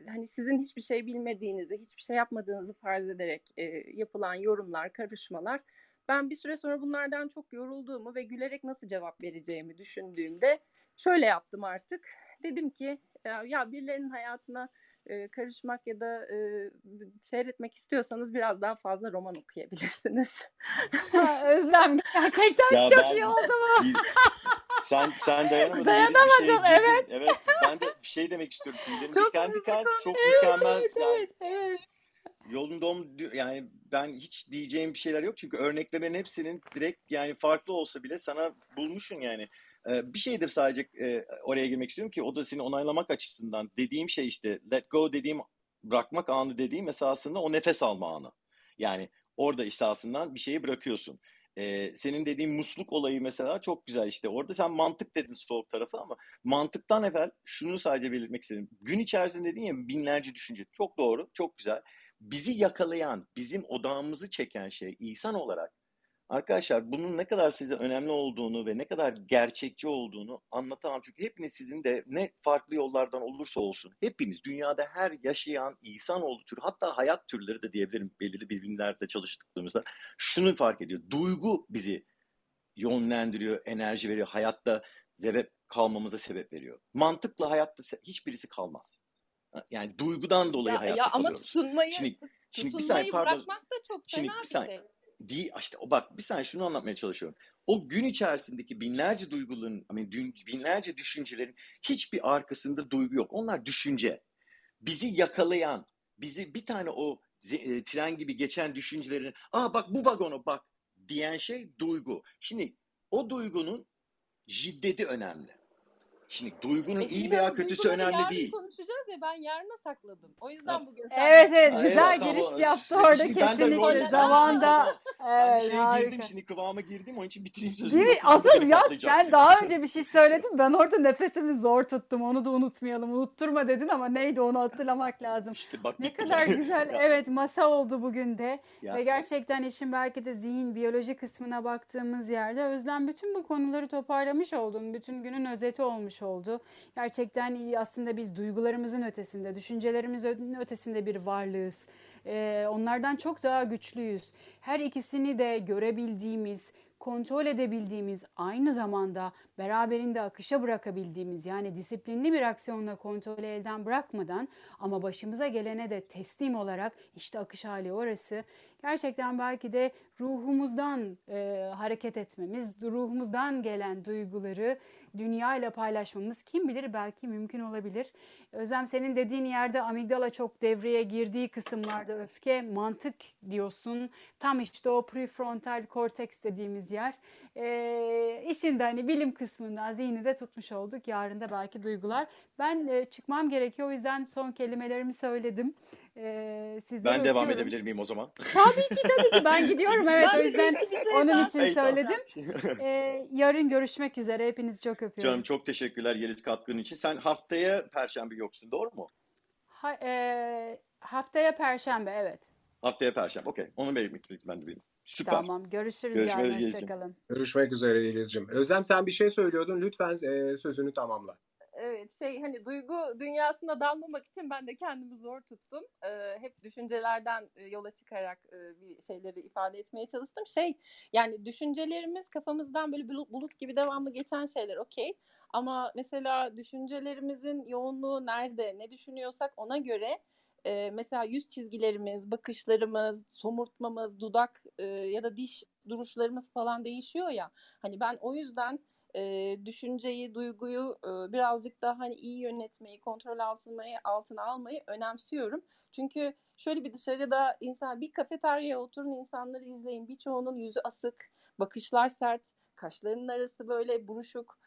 hani sizin hiçbir şey bilmediğinizi, hiçbir şey yapmadığınızı farz ederek e, yapılan yorumlar, karışmalar ben bir süre sonra bunlardan çok yorulduğumu ve gülerek nasıl cevap vereceğimi düşündüğümde şöyle yaptım artık. Dedim ki ya birilerinin hayatına e, karışmak ya da e, seyretmek istiyorsanız biraz daha fazla roman okuyabilirsiniz. Özlem gerçekten Ya çok ben iyi oldu bu. sen sen dayanamadın. Dayanamadım, şey, evet. Evet. Ben de bir şey demek istiyorum. Çok diken konuş- çok Evet, mükemmel. evet, yani evet, ol- yani ben hiç diyeceğim bir şeyler yok çünkü örneklemenin hepsinin direkt yani farklı olsa bile sana bulmuşsun yani. Ee, bir şeydir sadece e, oraya girmek istiyorum ki o da seni onaylamak açısından dediğim şey işte let go dediğim bırakmak anı dediğim esasında o nefes alma anı. Yani orada işte aslında bir şeyi bırakıyorsun. Ee, senin dediğin musluk olayı mesela çok güzel işte orada sen mantık dedin soğuk tarafı ama mantıktan evvel şunu sadece belirtmek istedim. Gün içerisinde dedin ya binlerce düşünce. Çok doğru, çok güzel bizi yakalayan, bizim odağımızı çeken şey insan olarak arkadaşlar bunun ne kadar size önemli olduğunu ve ne kadar gerçekçi olduğunu anlatamam. Çünkü hepiniz sizin de ne farklı yollardan olursa olsun hepimiz dünyada her yaşayan insan olduğu tür hatta hayat türleri de diyebilirim belirli bilimlerde çalıştıklarımızda şunu fark ediyor. Duygu bizi yönlendiriyor, enerji veriyor, hayatta sebep kalmamıza sebep veriyor. Mantıkla hayatta hiçbirisi kalmaz. Yani duygudan dolayı Ya, hayatta ya ama kalıyoruz. tutunmayı, Şimdi, şimdi bir saniye pardon. bırakmak da çok Şimdi fena bir saniye. şey. Değil işte bak bir saniye şunu anlatmaya çalışıyorum. O gün içerisindeki binlerce duyguların, I mean, dün- binlerce düşüncelerin hiçbir arkasında duygu yok. Onlar düşünce. Bizi yakalayan, bizi bir tane o e, tren gibi geçen düşüncelerin, aa bak bu vagona bak diyen şey duygu. Şimdi o duygunun şiddeti önemli. Şimdi duygunun E iyi veya kötüsü önemli yarın değil. konuşacağız ya ben yarına sakladım. O Ha, yüzden bugün Evet evet ha, güzel tamam. giriş O- yaptı Şimdi, orada şimdi ben de kesinlikle zamanda. Ben de Evet şeye girdim şimdi kıvama girdim onun için bitireyim sözümü Değil Asıl ya sen daha önce bir şey söyledin. Ben orada nefesimi zor tuttum. Onu da unutmayalım. Unutturma dedin ama neydi onu hatırlamak lazım. İşte bak Ne kadar güzel. Evet masa oldu bugün de. ya. Ve gerçekten işin belki de zihin, biyoloji kısmına baktığımız yerde Özlem bütün bu konuları toparlamış oldun. Bütün günün özeti olmuş oldu. Gerçekten aslında biz duygularımızın ötesinde, düşüncelerimizin ötesinde bir varlığız. Ee, onlardan çok daha güçlüyüz. Her ikisini de görebildiğimiz, kontrol edebildiğimiz, aynı zamanda beraberinde akışa bırakabildiğimiz yani disiplinli bir aksiyonla kontrolü elden bırakmadan ama başımıza gelene de teslim olarak işte akış hali orası. Gerçekten belki de ruhumuzdan e, hareket etmemiz, ruhumuzdan gelen duyguları dünya ile paylaşmamız kim bilir belki mümkün olabilir. Özlem senin dediğin yerde amigdala çok devreye girdiği kısımlarda öfke, mantık diyorsun. Tam işte o prefrontal korteks dediğimiz yer. E, işin de hani bilim kısmından zihni de tutmuş olduk. Yarın da belki duygular. Ben e, çıkmam gerekiyor o yüzden son kelimelerimi söyledim. E, sizleri Ben devam öpüyorum. edebilir miyim o zaman? Tabii ki tabii ki ben gidiyorum evet o de yüzden şey onun için Ey, söyledim. Ee, yarın görüşmek üzere hepinizi çok Canım öpüyorum. çok teşekkürler Yeliz katkın için. Sen haftaya Perşembe yoksun doğru mu? Ha, e, haftaya Perşembe evet. Haftaya Perşembe. Okey. Onu belirtmek ben de bileyim. Süper. Tamam görüşürüz Görüşmek yarın hoşçakalın. Görüşmek üzere Yeliz'ciğim. Özlem sen bir şey söylüyordun. Lütfen e, sözünü tamamla. Evet şey hani duygu dünyasına dalmamak için ben de kendimi zor tuttum. Ee, hep düşüncelerden e, yola çıkarak e, bir şeyleri ifade etmeye çalıştım. Şey yani düşüncelerimiz kafamızdan böyle bulut, bulut gibi devamlı geçen şeyler okey. Ama mesela düşüncelerimizin yoğunluğu nerede, ne düşünüyorsak ona göre e, mesela yüz çizgilerimiz, bakışlarımız, somurtmamız, dudak e, ya da diş duruşlarımız falan değişiyor ya. Hani ben o yüzden e, düşünceyi, duyguyu e, birazcık daha hani iyi yönetmeyi, kontrol altına, altına almayı önemsiyorum. Çünkü şöyle bir dışarıda insan bir kafeteryaya oturun insanları izleyin. Birçoğunun yüzü asık, bakışlar sert, kaşlarının arası böyle buruşuk.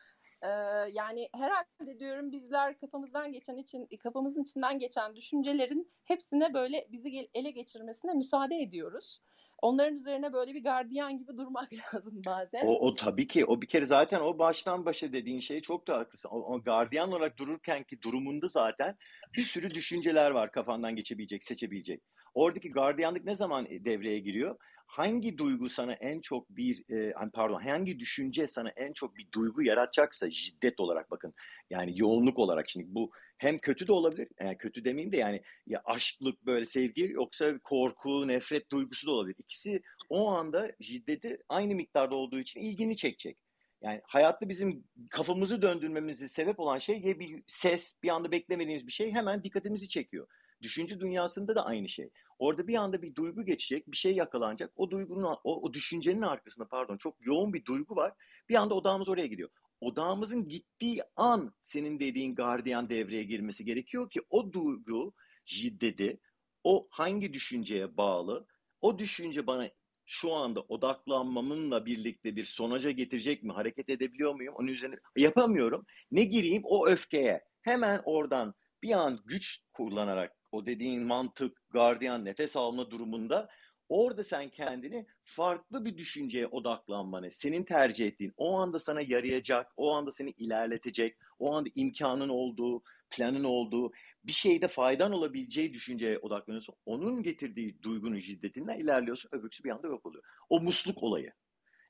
Yani herhalde diyorum bizler kafamızdan geçen için kafamızın içinden geçen düşüncelerin hepsine böyle bizi ele geçirmesine müsaade ediyoruz. Onların üzerine böyle bir gardiyan gibi durmak lazım bazen. O, o tabii ki o bir kere zaten o baştan başa dediğin şey çok da haklısın. O, o gardiyan olarak dururken ki durumunda zaten bir sürü düşünceler var kafandan geçebilecek, seçebilecek. Oradaki gardiyanlık ne zaman e, devreye giriyor? Hangi duygu sana en çok bir e, ay pardon hangi düşünce sana en çok bir duygu yaratacaksa şiddet olarak bakın yani yoğunluk olarak şimdi bu hem kötü de olabilir yani kötü demeyeyim de yani ya aşklık böyle sevgi yoksa korku nefret duygusu da olabilir. İkisi o anda şiddeti aynı miktarda olduğu için ilgini çekecek. Yani hayatta bizim kafamızı döndürmemizi sebep olan şey ya bir ses, bir anda beklemediğimiz bir şey hemen dikkatimizi çekiyor. Düşünce dünyasında da aynı şey. Orada bir anda bir duygu geçecek, bir şey yakalanacak. O duygunun, o, o düşüncenin arkasında pardon çok yoğun bir duygu var. Bir anda odağımız oraya gidiyor. Odağımızın gittiği an senin dediğin gardiyan devreye girmesi gerekiyor ki o duygu, şiddeti, o hangi düşünceye bağlı, o düşünce bana şu anda odaklanmamınla birlikte bir sonuca getirecek mi? Hareket edebiliyor muyum? Onun üzerine yapamıyorum. Ne gireyim? O öfkeye. Hemen oradan bir an güç kullanarak o dediğin mantık, gardiyan, nefes alma durumunda orada sen kendini farklı bir düşünceye odaklanmanı, senin tercih ettiğin, o anda sana yarayacak, o anda seni ilerletecek, o anda imkanın olduğu, planın olduğu, bir şeyde faydan olabileceği düşünceye odaklanıyorsun. Onun getirdiği duygunun şiddetinden ilerliyorsun. Öbürsü bir anda yok oluyor. O musluk olayı.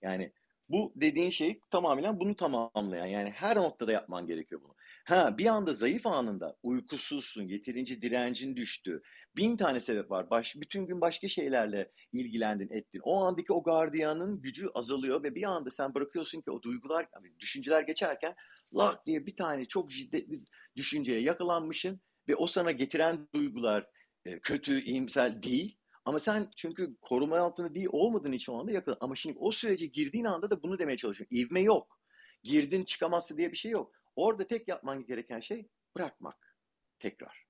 Yani bu dediğin şey tamamen bunu tamamlayan. Yani her noktada yapman gerekiyor bunu. Ha bir anda zayıf anında uykusuzsun, yeterince direncin düştü. Bin tane sebep var. Baş, bütün gün başka şeylerle ilgilendin, ettin. O andaki o gardiyanın gücü azalıyor ve bir anda sen bırakıyorsun ki o duygular, düşünceler geçerken lak diye bir tane çok şiddetli düşünceye yakalanmışsın ve o sana getiren duygular e, kötü, iyimsel değil. Ama sen çünkü koruma altında değil olmadığın için o anda yakın. Ama şimdi o sürece girdiğin anda da bunu demeye çalışıyorum. İvme yok. Girdin çıkamazsın diye bir şey yok. Orada tek yapman gereken şey bırakmak. Tekrar.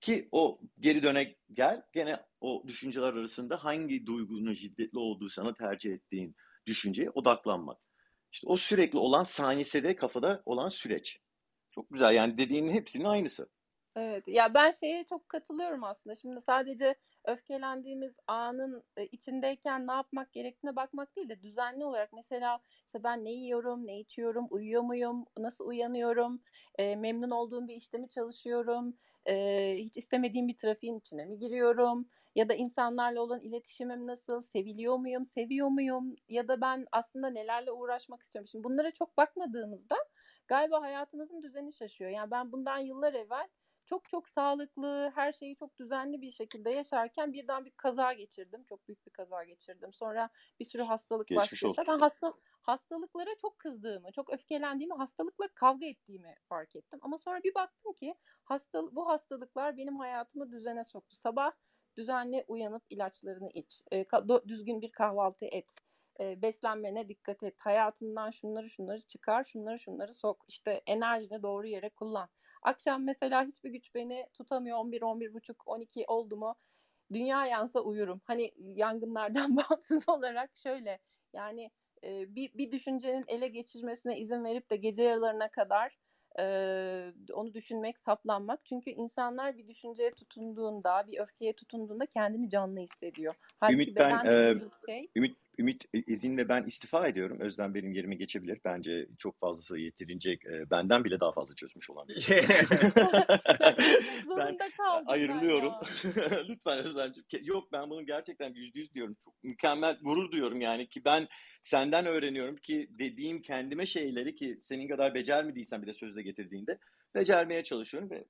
Ki o geri döne gel gene o düşünceler arasında hangi duygunun şiddetli olduğu sana tercih ettiğin düşünceye odaklanmak. İşte o sürekli olan saniyesede kafada olan süreç. Çok güzel yani dediğinin hepsinin aynısı. Evet. Ya ben şeye çok katılıyorum aslında. Şimdi sadece öfkelendiğimiz anın e, içindeyken ne yapmak gerektiğine bakmak değil de düzenli olarak mesela işte ben ne yiyorum, ne içiyorum, uyuyor muyum, nasıl uyanıyorum, e, memnun olduğum bir işte mi çalışıyorum, e, hiç istemediğim bir trafiğin içine mi giriyorum ya da insanlarla olan iletişimim nasıl, seviliyor muyum, seviyor muyum ya da ben aslında nelerle uğraşmak istiyorum. Şimdi bunlara çok bakmadığımızda galiba hayatımızın düzeni şaşıyor. Yani ben bundan yıllar evvel çok çok sağlıklı, her şeyi çok düzenli bir şekilde yaşarken birden bir kaza geçirdim. Çok büyük bir kaza geçirdim. Sonra bir sürü hastalık Geçmiş başlıyor. Zaten hasta, hastalıklara çok kızdığımı, çok öfkelendiğimi, hastalıkla kavga ettiğimi fark ettim. Ama sonra bir baktım ki hasta, bu hastalıklar benim hayatımı düzene soktu. Sabah düzenli uyanıp ilaçlarını iç, e, düzgün bir kahvaltı et, e, beslenmene dikkat et, hayatından şunları şunları çıkar, şunları şunları sok, işte enerjini doğru yere kullan. Akşam mesela hiçbir güç beni tutamıyor 11, 11 buçuk, 12 oldu mu dünya yansa uyurum. Hani yangınlardan bağımsız olarak şöyle yani e, bir, bir düşüncenin ele geçirmesine izin verip de gece yarılarına kadar e, onu düşünmek, saplanmak. Çünkü insanlar bir düşünceye tutunduğunda, bir öfkeye tutunduğunda kendini canlı hissediyor. Halbuki Ümit ben e, şey Ümit Ümit izinle ben istifa ediyorum. Özlem benim yerime geçebilir. Bence çok fazlası yeterince e, benden bile daha fazla çözmüş olan bir şey. ben zorunda kaldım ben ayrılıyorum. Lütfen Özlemciğim. Yok ben bunu gerçekten yüzde yüz diyorum. Çok mükemmel gurur duyuyorum yani ki ben senden öğreniyorum ki dediğim kendime şeyleri ki senin kadar becermediysen bile sözle getirdiğinde becermeye çalışıyorum ve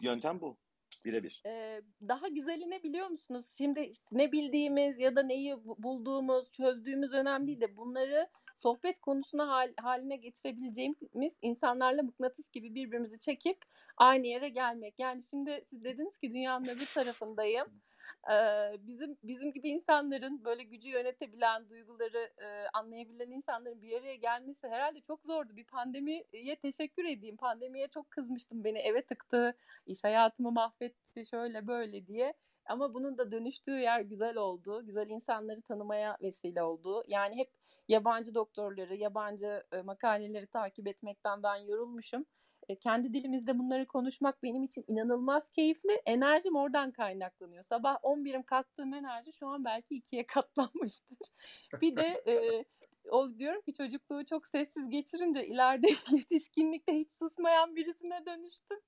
yöntem bu. Birebir. Ee, daha güzeli ne biliyor musunuz? Şimdi ne bildiğimiz ya da neyi bu- bulduğumuz, çözdüğümüz önemli değil de bunları sohbet konusuna hal- haline getirebileceğimiz insanlarla mıknatıs gibi birbirimizi çekip aynı yere gelmek. Yani şimdi siz dediniz ki dünyanın öbür tarafındayım. Ee, bizim bizim gibi insanların böyle gücü yönetebilen, duyguları e, anlayabilen insanların bir araya gelmesi herhalde çok zordu. Bir pandemiye teşekkür edeyim. Pandemiye çok kızmıştım. Beni eve tıktı, iş hayatımı mahvetti, şöyle böyle diye. Ama bunun da dönüştüğü yer güzel oldu. Güzel insanları tanımaya vesile oldu. Yani hep yabancı doktorları, yabancı e, makaleleri takip etmekten ben yorulmuşum. Kendi dilimizde bunları konuşmak benim için inanılmaz keyifli. Enerjim oradan kaynaklanıyor. Sabah 11'im kalktığım enerji şu an belki ikiye katlanmıştır. Bir de e, o diyorum ki çocukluğu çok sessiz geçirince ileride yetişkinlikte hiç susmayan birisine dönüştüm.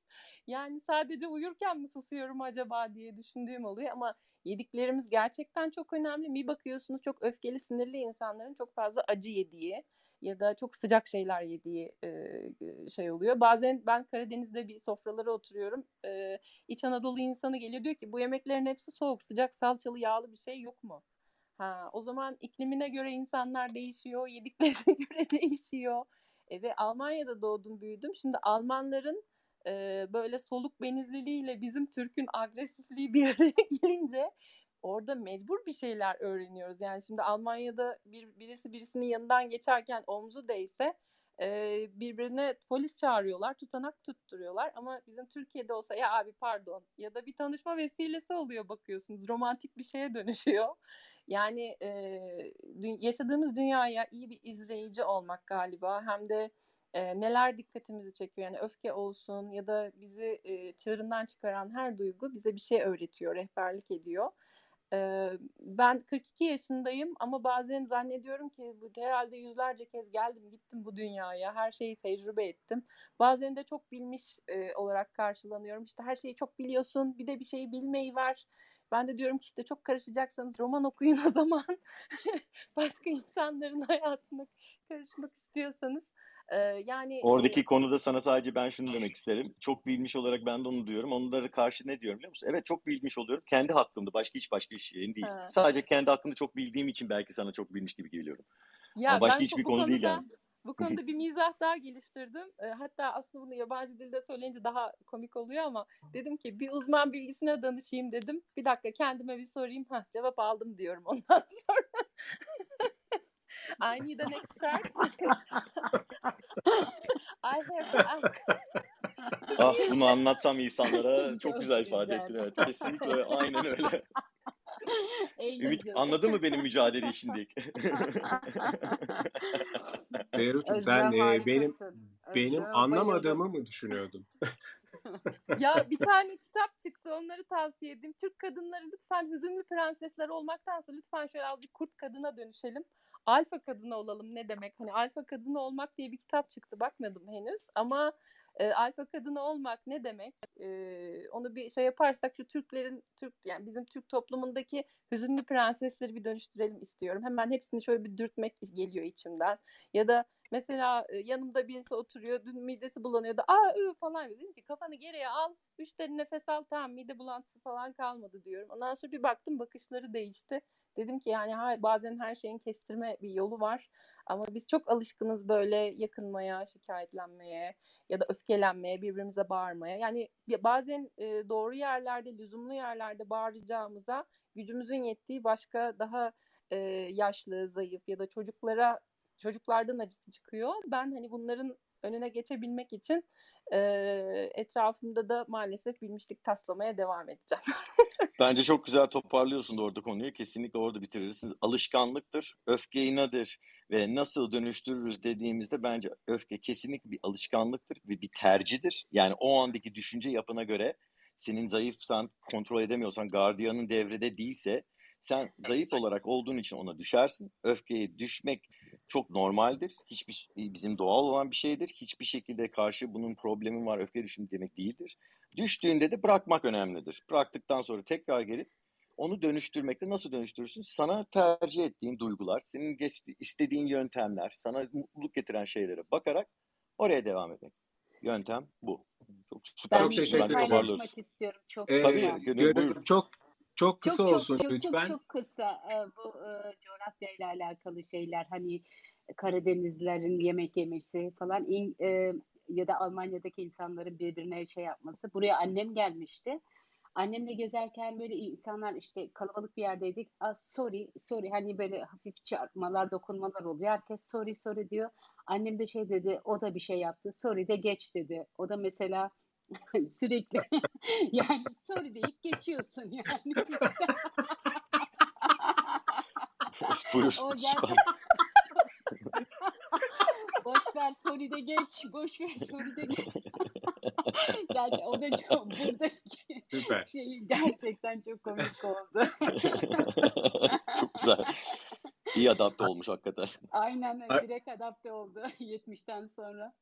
Yani sadece uyurken mi susuyorum acaba diye düşündüğüm oluyor ama yediklerimiz gerçekten çok önemli. Bir bakıyorsunuz çok öfkeli, sinirli insanların çok fazla acı yediği ya da çok sıcak şeyler yediği e, şey oluyor. Bazen ben Karadeniz'de bir sofralara oturuyorum. E, İç Anadolu insanı geliyor diyor ki bu yemeklerin hepsi soğuk, sıcak, salçalı, yağlı bir şey yok mu? Ha, o zaman iklimine göre insanlar değişiyor, yediklerine göre değişiyor. E, ve Almanya'da doğdum, büyüdüm. Şimdi Almanların e, böyle soluk benizliliğiyle bizim Türk'ün agresifliği bir araya gelince orada mecbur bir şeyler öğreniyoruz. Yani şimdi Almanya'da bir birisi birisinin yanından geçerken omzu değse e, birbirine polis çağırıyorlar, tutanak tutturuyorlar. Ama bizim Türkiye'de olsa ya abi pardon ya da bir tanışma vesilesi oluyor bakıyorsunuz. Romantik bir şeye dönüşüyor. Yani e, yaşadığımız dünyaya iyi bir izleyici olmak galiba hem de e, neler dikkatimizi çekiyor yani öfke olsun ya da bizi e, çığırından çıkaran her duygu bize bir şey öğretiyor, rehberlik ediyor. Ben 42 yaşındayım ama bazen zannediyorum ki bu herhalde yüzlerce kez geldim gittim bu dünyaya her şeyi tecrübe ettim. Bazen de çok bilmiş olarak karşılanıyorum işte her şeyi çok biliyorsun bir de bir şeyi bilmeyi ver. Ben de diyorum ki işte çok karışacaksanız roman okuyun o zaman. Başka insanların hayatına karışmak istiyorsanız. Ee, yani Oradaki e, konuda sana sadece ben şunu demek isterim. Çok bilmiş olarak ben de onu diyorum. Onlara karşı ne diyorum biliyor musun? Evet çok bilmiş oluyorum. Kendi hakkımda. Başka hiç başka şeyin değil. Ha. Sadece kendi hakkımda çok bildiğim için belki sana çok bilmiş gibi geliyorum. Ya Ama başka hiçbir konu değil yani. bu konuda bir mizah daha geliştirdim. E, hatta aslında bunu yabancı dilde söyleyince daha komik oluyor ama dedim ki bir uzman bilgisine danışayım dedim. Bir dakika kendime bir sorayım. Hah cevap aldım diyorum ondan sonra. I need an expert. I have to ask. Ah bunu anlatsam insanlara çok Çok güzel ifade ettin. Evet. Kesinlikle aynen öyle. Eğlenceli. Ümit anladı mı benim mücadele işindeki? Beyrut'cum sen e, benim. Benim anlamadığımı mı düşünüyordun? Ya bir tane kitap çıktı onları tavsiye edeyim. Türk kadınları lütfen hüzünlü prensesler olmaktansa lütfen şöyle azıcık kurt kadına dönüşelim. Alfa kadını olalım ne demek? Hani alfa kadını olmak diye bir kitap çıktı bakmadım henüz ama e, alfa kadını olmak ne demek? E, onu bir şey yaparsak şu Türklerin Türk yani bizim Türk toplumundaki hüzünlü prensesleri bir dönüştürelim istiyorum. Hemen hepsini şöyle bir dürtmek geliyor içimden. Ya da mesela yanımda birisi oturuyor dün midesi bulanıyordu. Aa ı falan. Dedim ki kafanı geriye al. Üç derin nefes al tamam mide bulantısı falan kalmadı diyorum. Ondan sonra bir baktım bakışları değişti. Dedim ki yani bazen her şeyin kestirme bir yolu var. Ama biz çok alışkınız böyle yakınmaya, şikayetlenmeye ya da öfkelenmeye, birbirimize bağırmaya. Yani ya bazen doğru yerlerde, lüzumlu yerlerde bağıracağımıza gücümüzün yettiği başka daha yaşlı, zayıf ya da çocuklara çocuklardan acısı çıkıyor. Ben hani bunların önüne geçebilmek için e, etrafımda da maalesef bilmişlik taslamaya devam edeceğim. Bence çok güzel toparlıyorsun da orada konuyu. Kesinlikle orada bitirirsiniz. Alışkanlıktır, öfke inadır ve nasıl dönüştürürüz dediğimizde bence öfke kesinlikle bir alışkanlıktır ve bir tercihdir. Yani o andaki düşünce yapına göre senin zayıfsan, kontrol edemiyorsan, gardiyanın devrede değilse sen zayıf olarak olduğun için ona düşersin. Öfkeye düşmek çok normaldir. Hiçbir bizim doğal olan bir şeydir. Hiçbir şekilde karşı bunun problemi var, öfke düşüm demek değildir. Düştüğünde de bırakmak önemlidir. Bıraktıktan sonra tekrar gelip onu dönüştürmekte nasıl dönüştürürsün? Sana tercih ettiğin duygular, senin istediğin yöntemler, sana mutluluk getiren şeylere bakarak oraya devam etmek. Yöntem bu. Çok süper. Ben çok bir şey paylaşmak istiyorum. Çok ee, Tabii, çok çok kısa çok, olsun çok, lütfen. Çok çok kısa bu e, coğrafyayla alakalı şeyler hani Karadenizlerin yemek yemesi falan in, e, ya da Almanya'daki insanların birbirine şey yapması. Buraya annem gelmişti. Annemle gezerken böyle insanlar işte kalabalık bir yerdeydik. Ah, sorry, sorry hani böyle hafif çarpmalar, dokunmalar oluyor. Herkes sorry, sorry diyor. Annem de şey dedi, o da bir şey yaptı. Sorry de geç dedi. O da mesela sürekli yani sorry deyip geçiyorsun yani. Buyur. o gerçekten boş ver sorry de geç, boş ver sorry de geç. Gerçi o da çok buradaki Süper. şey gerçekten çok komik oldu. çok güzel. İyi adapte olmuş hakikaten. Aynen direkt adapte oldu 70'ten sonra.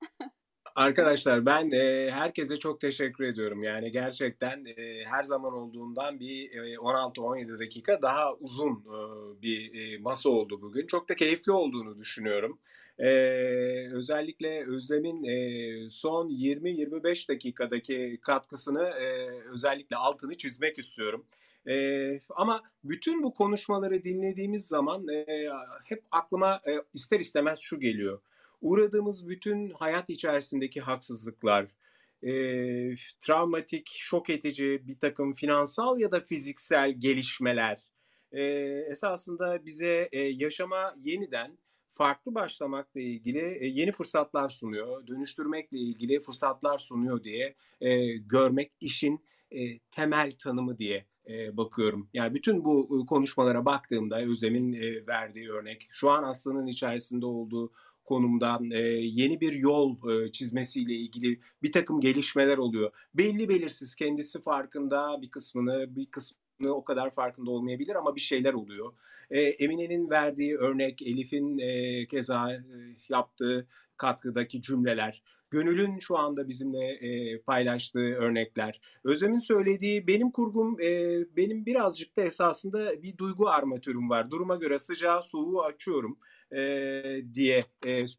Arkadaşlar ben e, herkese çok teşekkür ediyorum. Yani gerçekten e, her zaman olduğundan bir e, 16-17 dakika daha uzun e, bir e, masa oldu bugün. Çok da keyifli olduğunu düşünüyorum. E, özellikle Özlem'in e, son 20-25 dakikadaki katkısını e, özellikle altını çizmek istiyorum. E, ama bütün bu konuşmaları dinlediğimiz zaman e, hep aklıma e, ister istemez şu geliyor uğradığımız bütün hayat içerisindeki haksızlıklar, e, travmatik, şok edici bir takım finansal ya da fiziksel gelişmeler e, esasında bize e, yaşama yeniden farklı başlamakla ilgili e, yeni fırsatlar sunuyor, dönüştürmekle ilgili fırsatlar sunuyor diye e, görmek işin e, temel tanımı diye e, bakıyorum. Yani bütün bu konuşmalara baktığımda Özlem'in e, verdiği örnek, şu an Aslı'nın içerisinde olduğu konumda e, yeni bir yol e, çizmesiyle ilgili bir takım gelişmeler oluyor. Belli belirsiz kendisi farkında bir kısmını bir kısmını o kadar farkında olmayabilir ama bir şeyler oluyor. E, Emine'nin verdiği örnek, Elif'in e, keza e, yaptığı katkıdaki cümleler, Gönül'ün şu anda bizimle e, paylaştığı örnekler, Özlem'in söylediği benim kurgum, e, benim birazcık da esasında bir duygu armatürüm var. Duruma göre sıcağı soğuğu açıyorum diye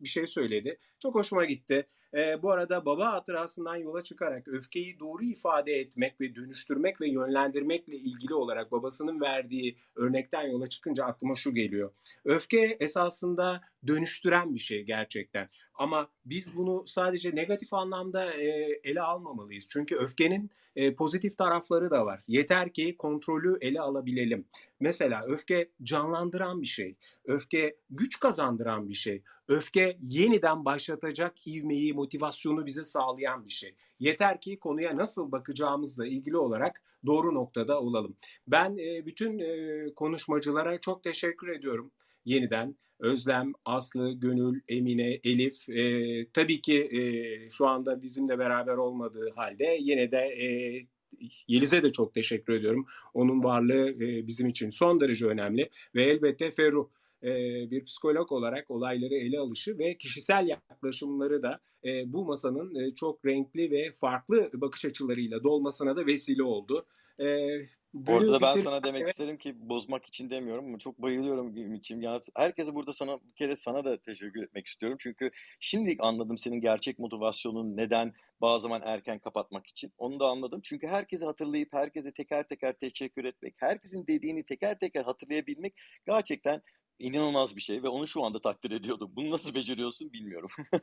bir şey söyledi. Çok hoşuma gitti. E, bu arada baba hatırasından yola çıkarak öfkeyi doğru ifade etmek ve dönüştürmek ve yönlendirmekle ilgili olarak babasının verdiği örnekten yola çıkınca aklıma şu geliyor. Öfke esasında dönüştüren bir şey gerçekten. Ama biz bunu sadece negatif anlamda e, ele almamalıyız. Çünkü öfkenin e, pozitif tarafları da var. Yeter ki kontrolü ele alabilelim. Mesela öfke canlandıran bir şey. Öfke güç kazandıran bir şey. Öfke yeniden başlatacak ivmeyi, motivasyonu bize sağlayan bir şey. Yeter ki konuya nasıl bakacağımızla ilgili olarak doğru noktada olalım. Ben e, bütün e, konuşmacılara çok teşekkür ediyorum. yeniden Özlem, Aslı, Gönül, Emine, Elif e, tabii ki e, şu anda bizimle beraber olmadığı halde yine de e, Yeliz'e de çok teşekkür ediyorum. Onun varlığı e, bizim için son derece önemli ve elbette Ferruh e, bir psikolog olarak olayları ele alışı ve kişisel yaklaşımları da e, bu masanın e, çok renkli ve farklı bakış açılarıyla dolmasına da vesile oldu. E, Bu arada ben bitir- sana demek isterim ki bozmak için demiyorum ama çok bayılıyorum Ümit'ciğim. Ya herkese burada sana bir kere sana da teşekkür etmek istiyorum. Çünkü şimdi anladım senin gerçek motivasyonun neden bazı zaman erken kapatmak için. Onu da anladım. Çünkü herkesi hatırlayıp herkese teker teker teşekkür etmek, herkesin dediğini teker teker hatırlayabilmek gerçekten inanılmaz bir şey ve onu şu anda takdir ediyordum. Bunu nasıl beceriyorsun bilmiyorum.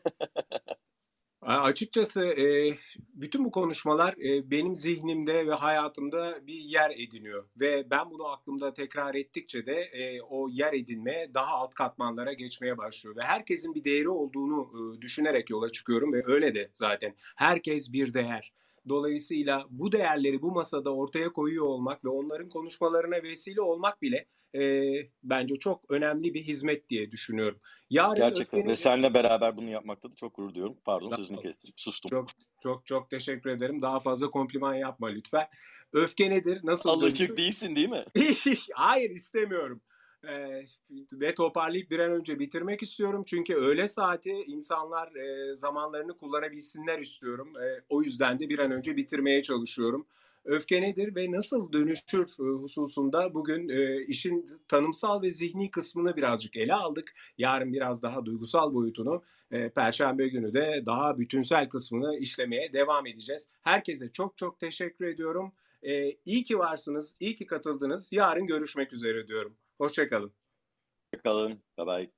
Açıkçası e, bütün bu konuşmalar e, benim zihnimde ve hayatımda bir yer ediniyor ve ben bunu aklımda tekrar ettikçe de e, o yer edinme daha alt katmanlara geçmeye başlıyor ve herkesin bir değeri olduğunu e, düşünerek yola çıkıyorum ve öyle de zaten herkes bir değer. Dolayısıyla bu değerleri bu masada ortaya koyuyor olmak ve onların konuşmalarına vesile olmak bile e, bence çok önemli bir hizmet diye düşünüyorum. Yarın Gerçekten öfkenin- ve seninle beraber bunu yapmakta da çok gurur duyuyorum. Pardon sözünü ol. kestim. Sustum. Çok çok çok teşekkür ederim. Daha fazla kompliman yapma lütfen. Öfke nedir? Nasıl Alışık değilsin değil mi? Hayır istemiyorum. Ee, ve toparlayıp bir an önce bitirmek istiyorum. Çünkü öğle saati insanlar e, zamanlarını kullanabilsinler istiyorum. E, o yüzden de bir an önce bitirmeye çalışıyorum. Öfke nedir ve nasıl dönüşür e, hususunda bugün e, işin tanımsal ve zihni kısmını birazcık ele aldık. Yarın biraz daha duygusal boyutunu, e, Perşembe günü de daha bütünsel kısmını işlemeye devam edeceğiz. Herkese çok çok teşekkür ediyorum. E, iyi ki varsınız, iyi ki katıldınız. Yarın görüşmek üzere diyorum. Hoşçakalın. Kalın. Bye bye.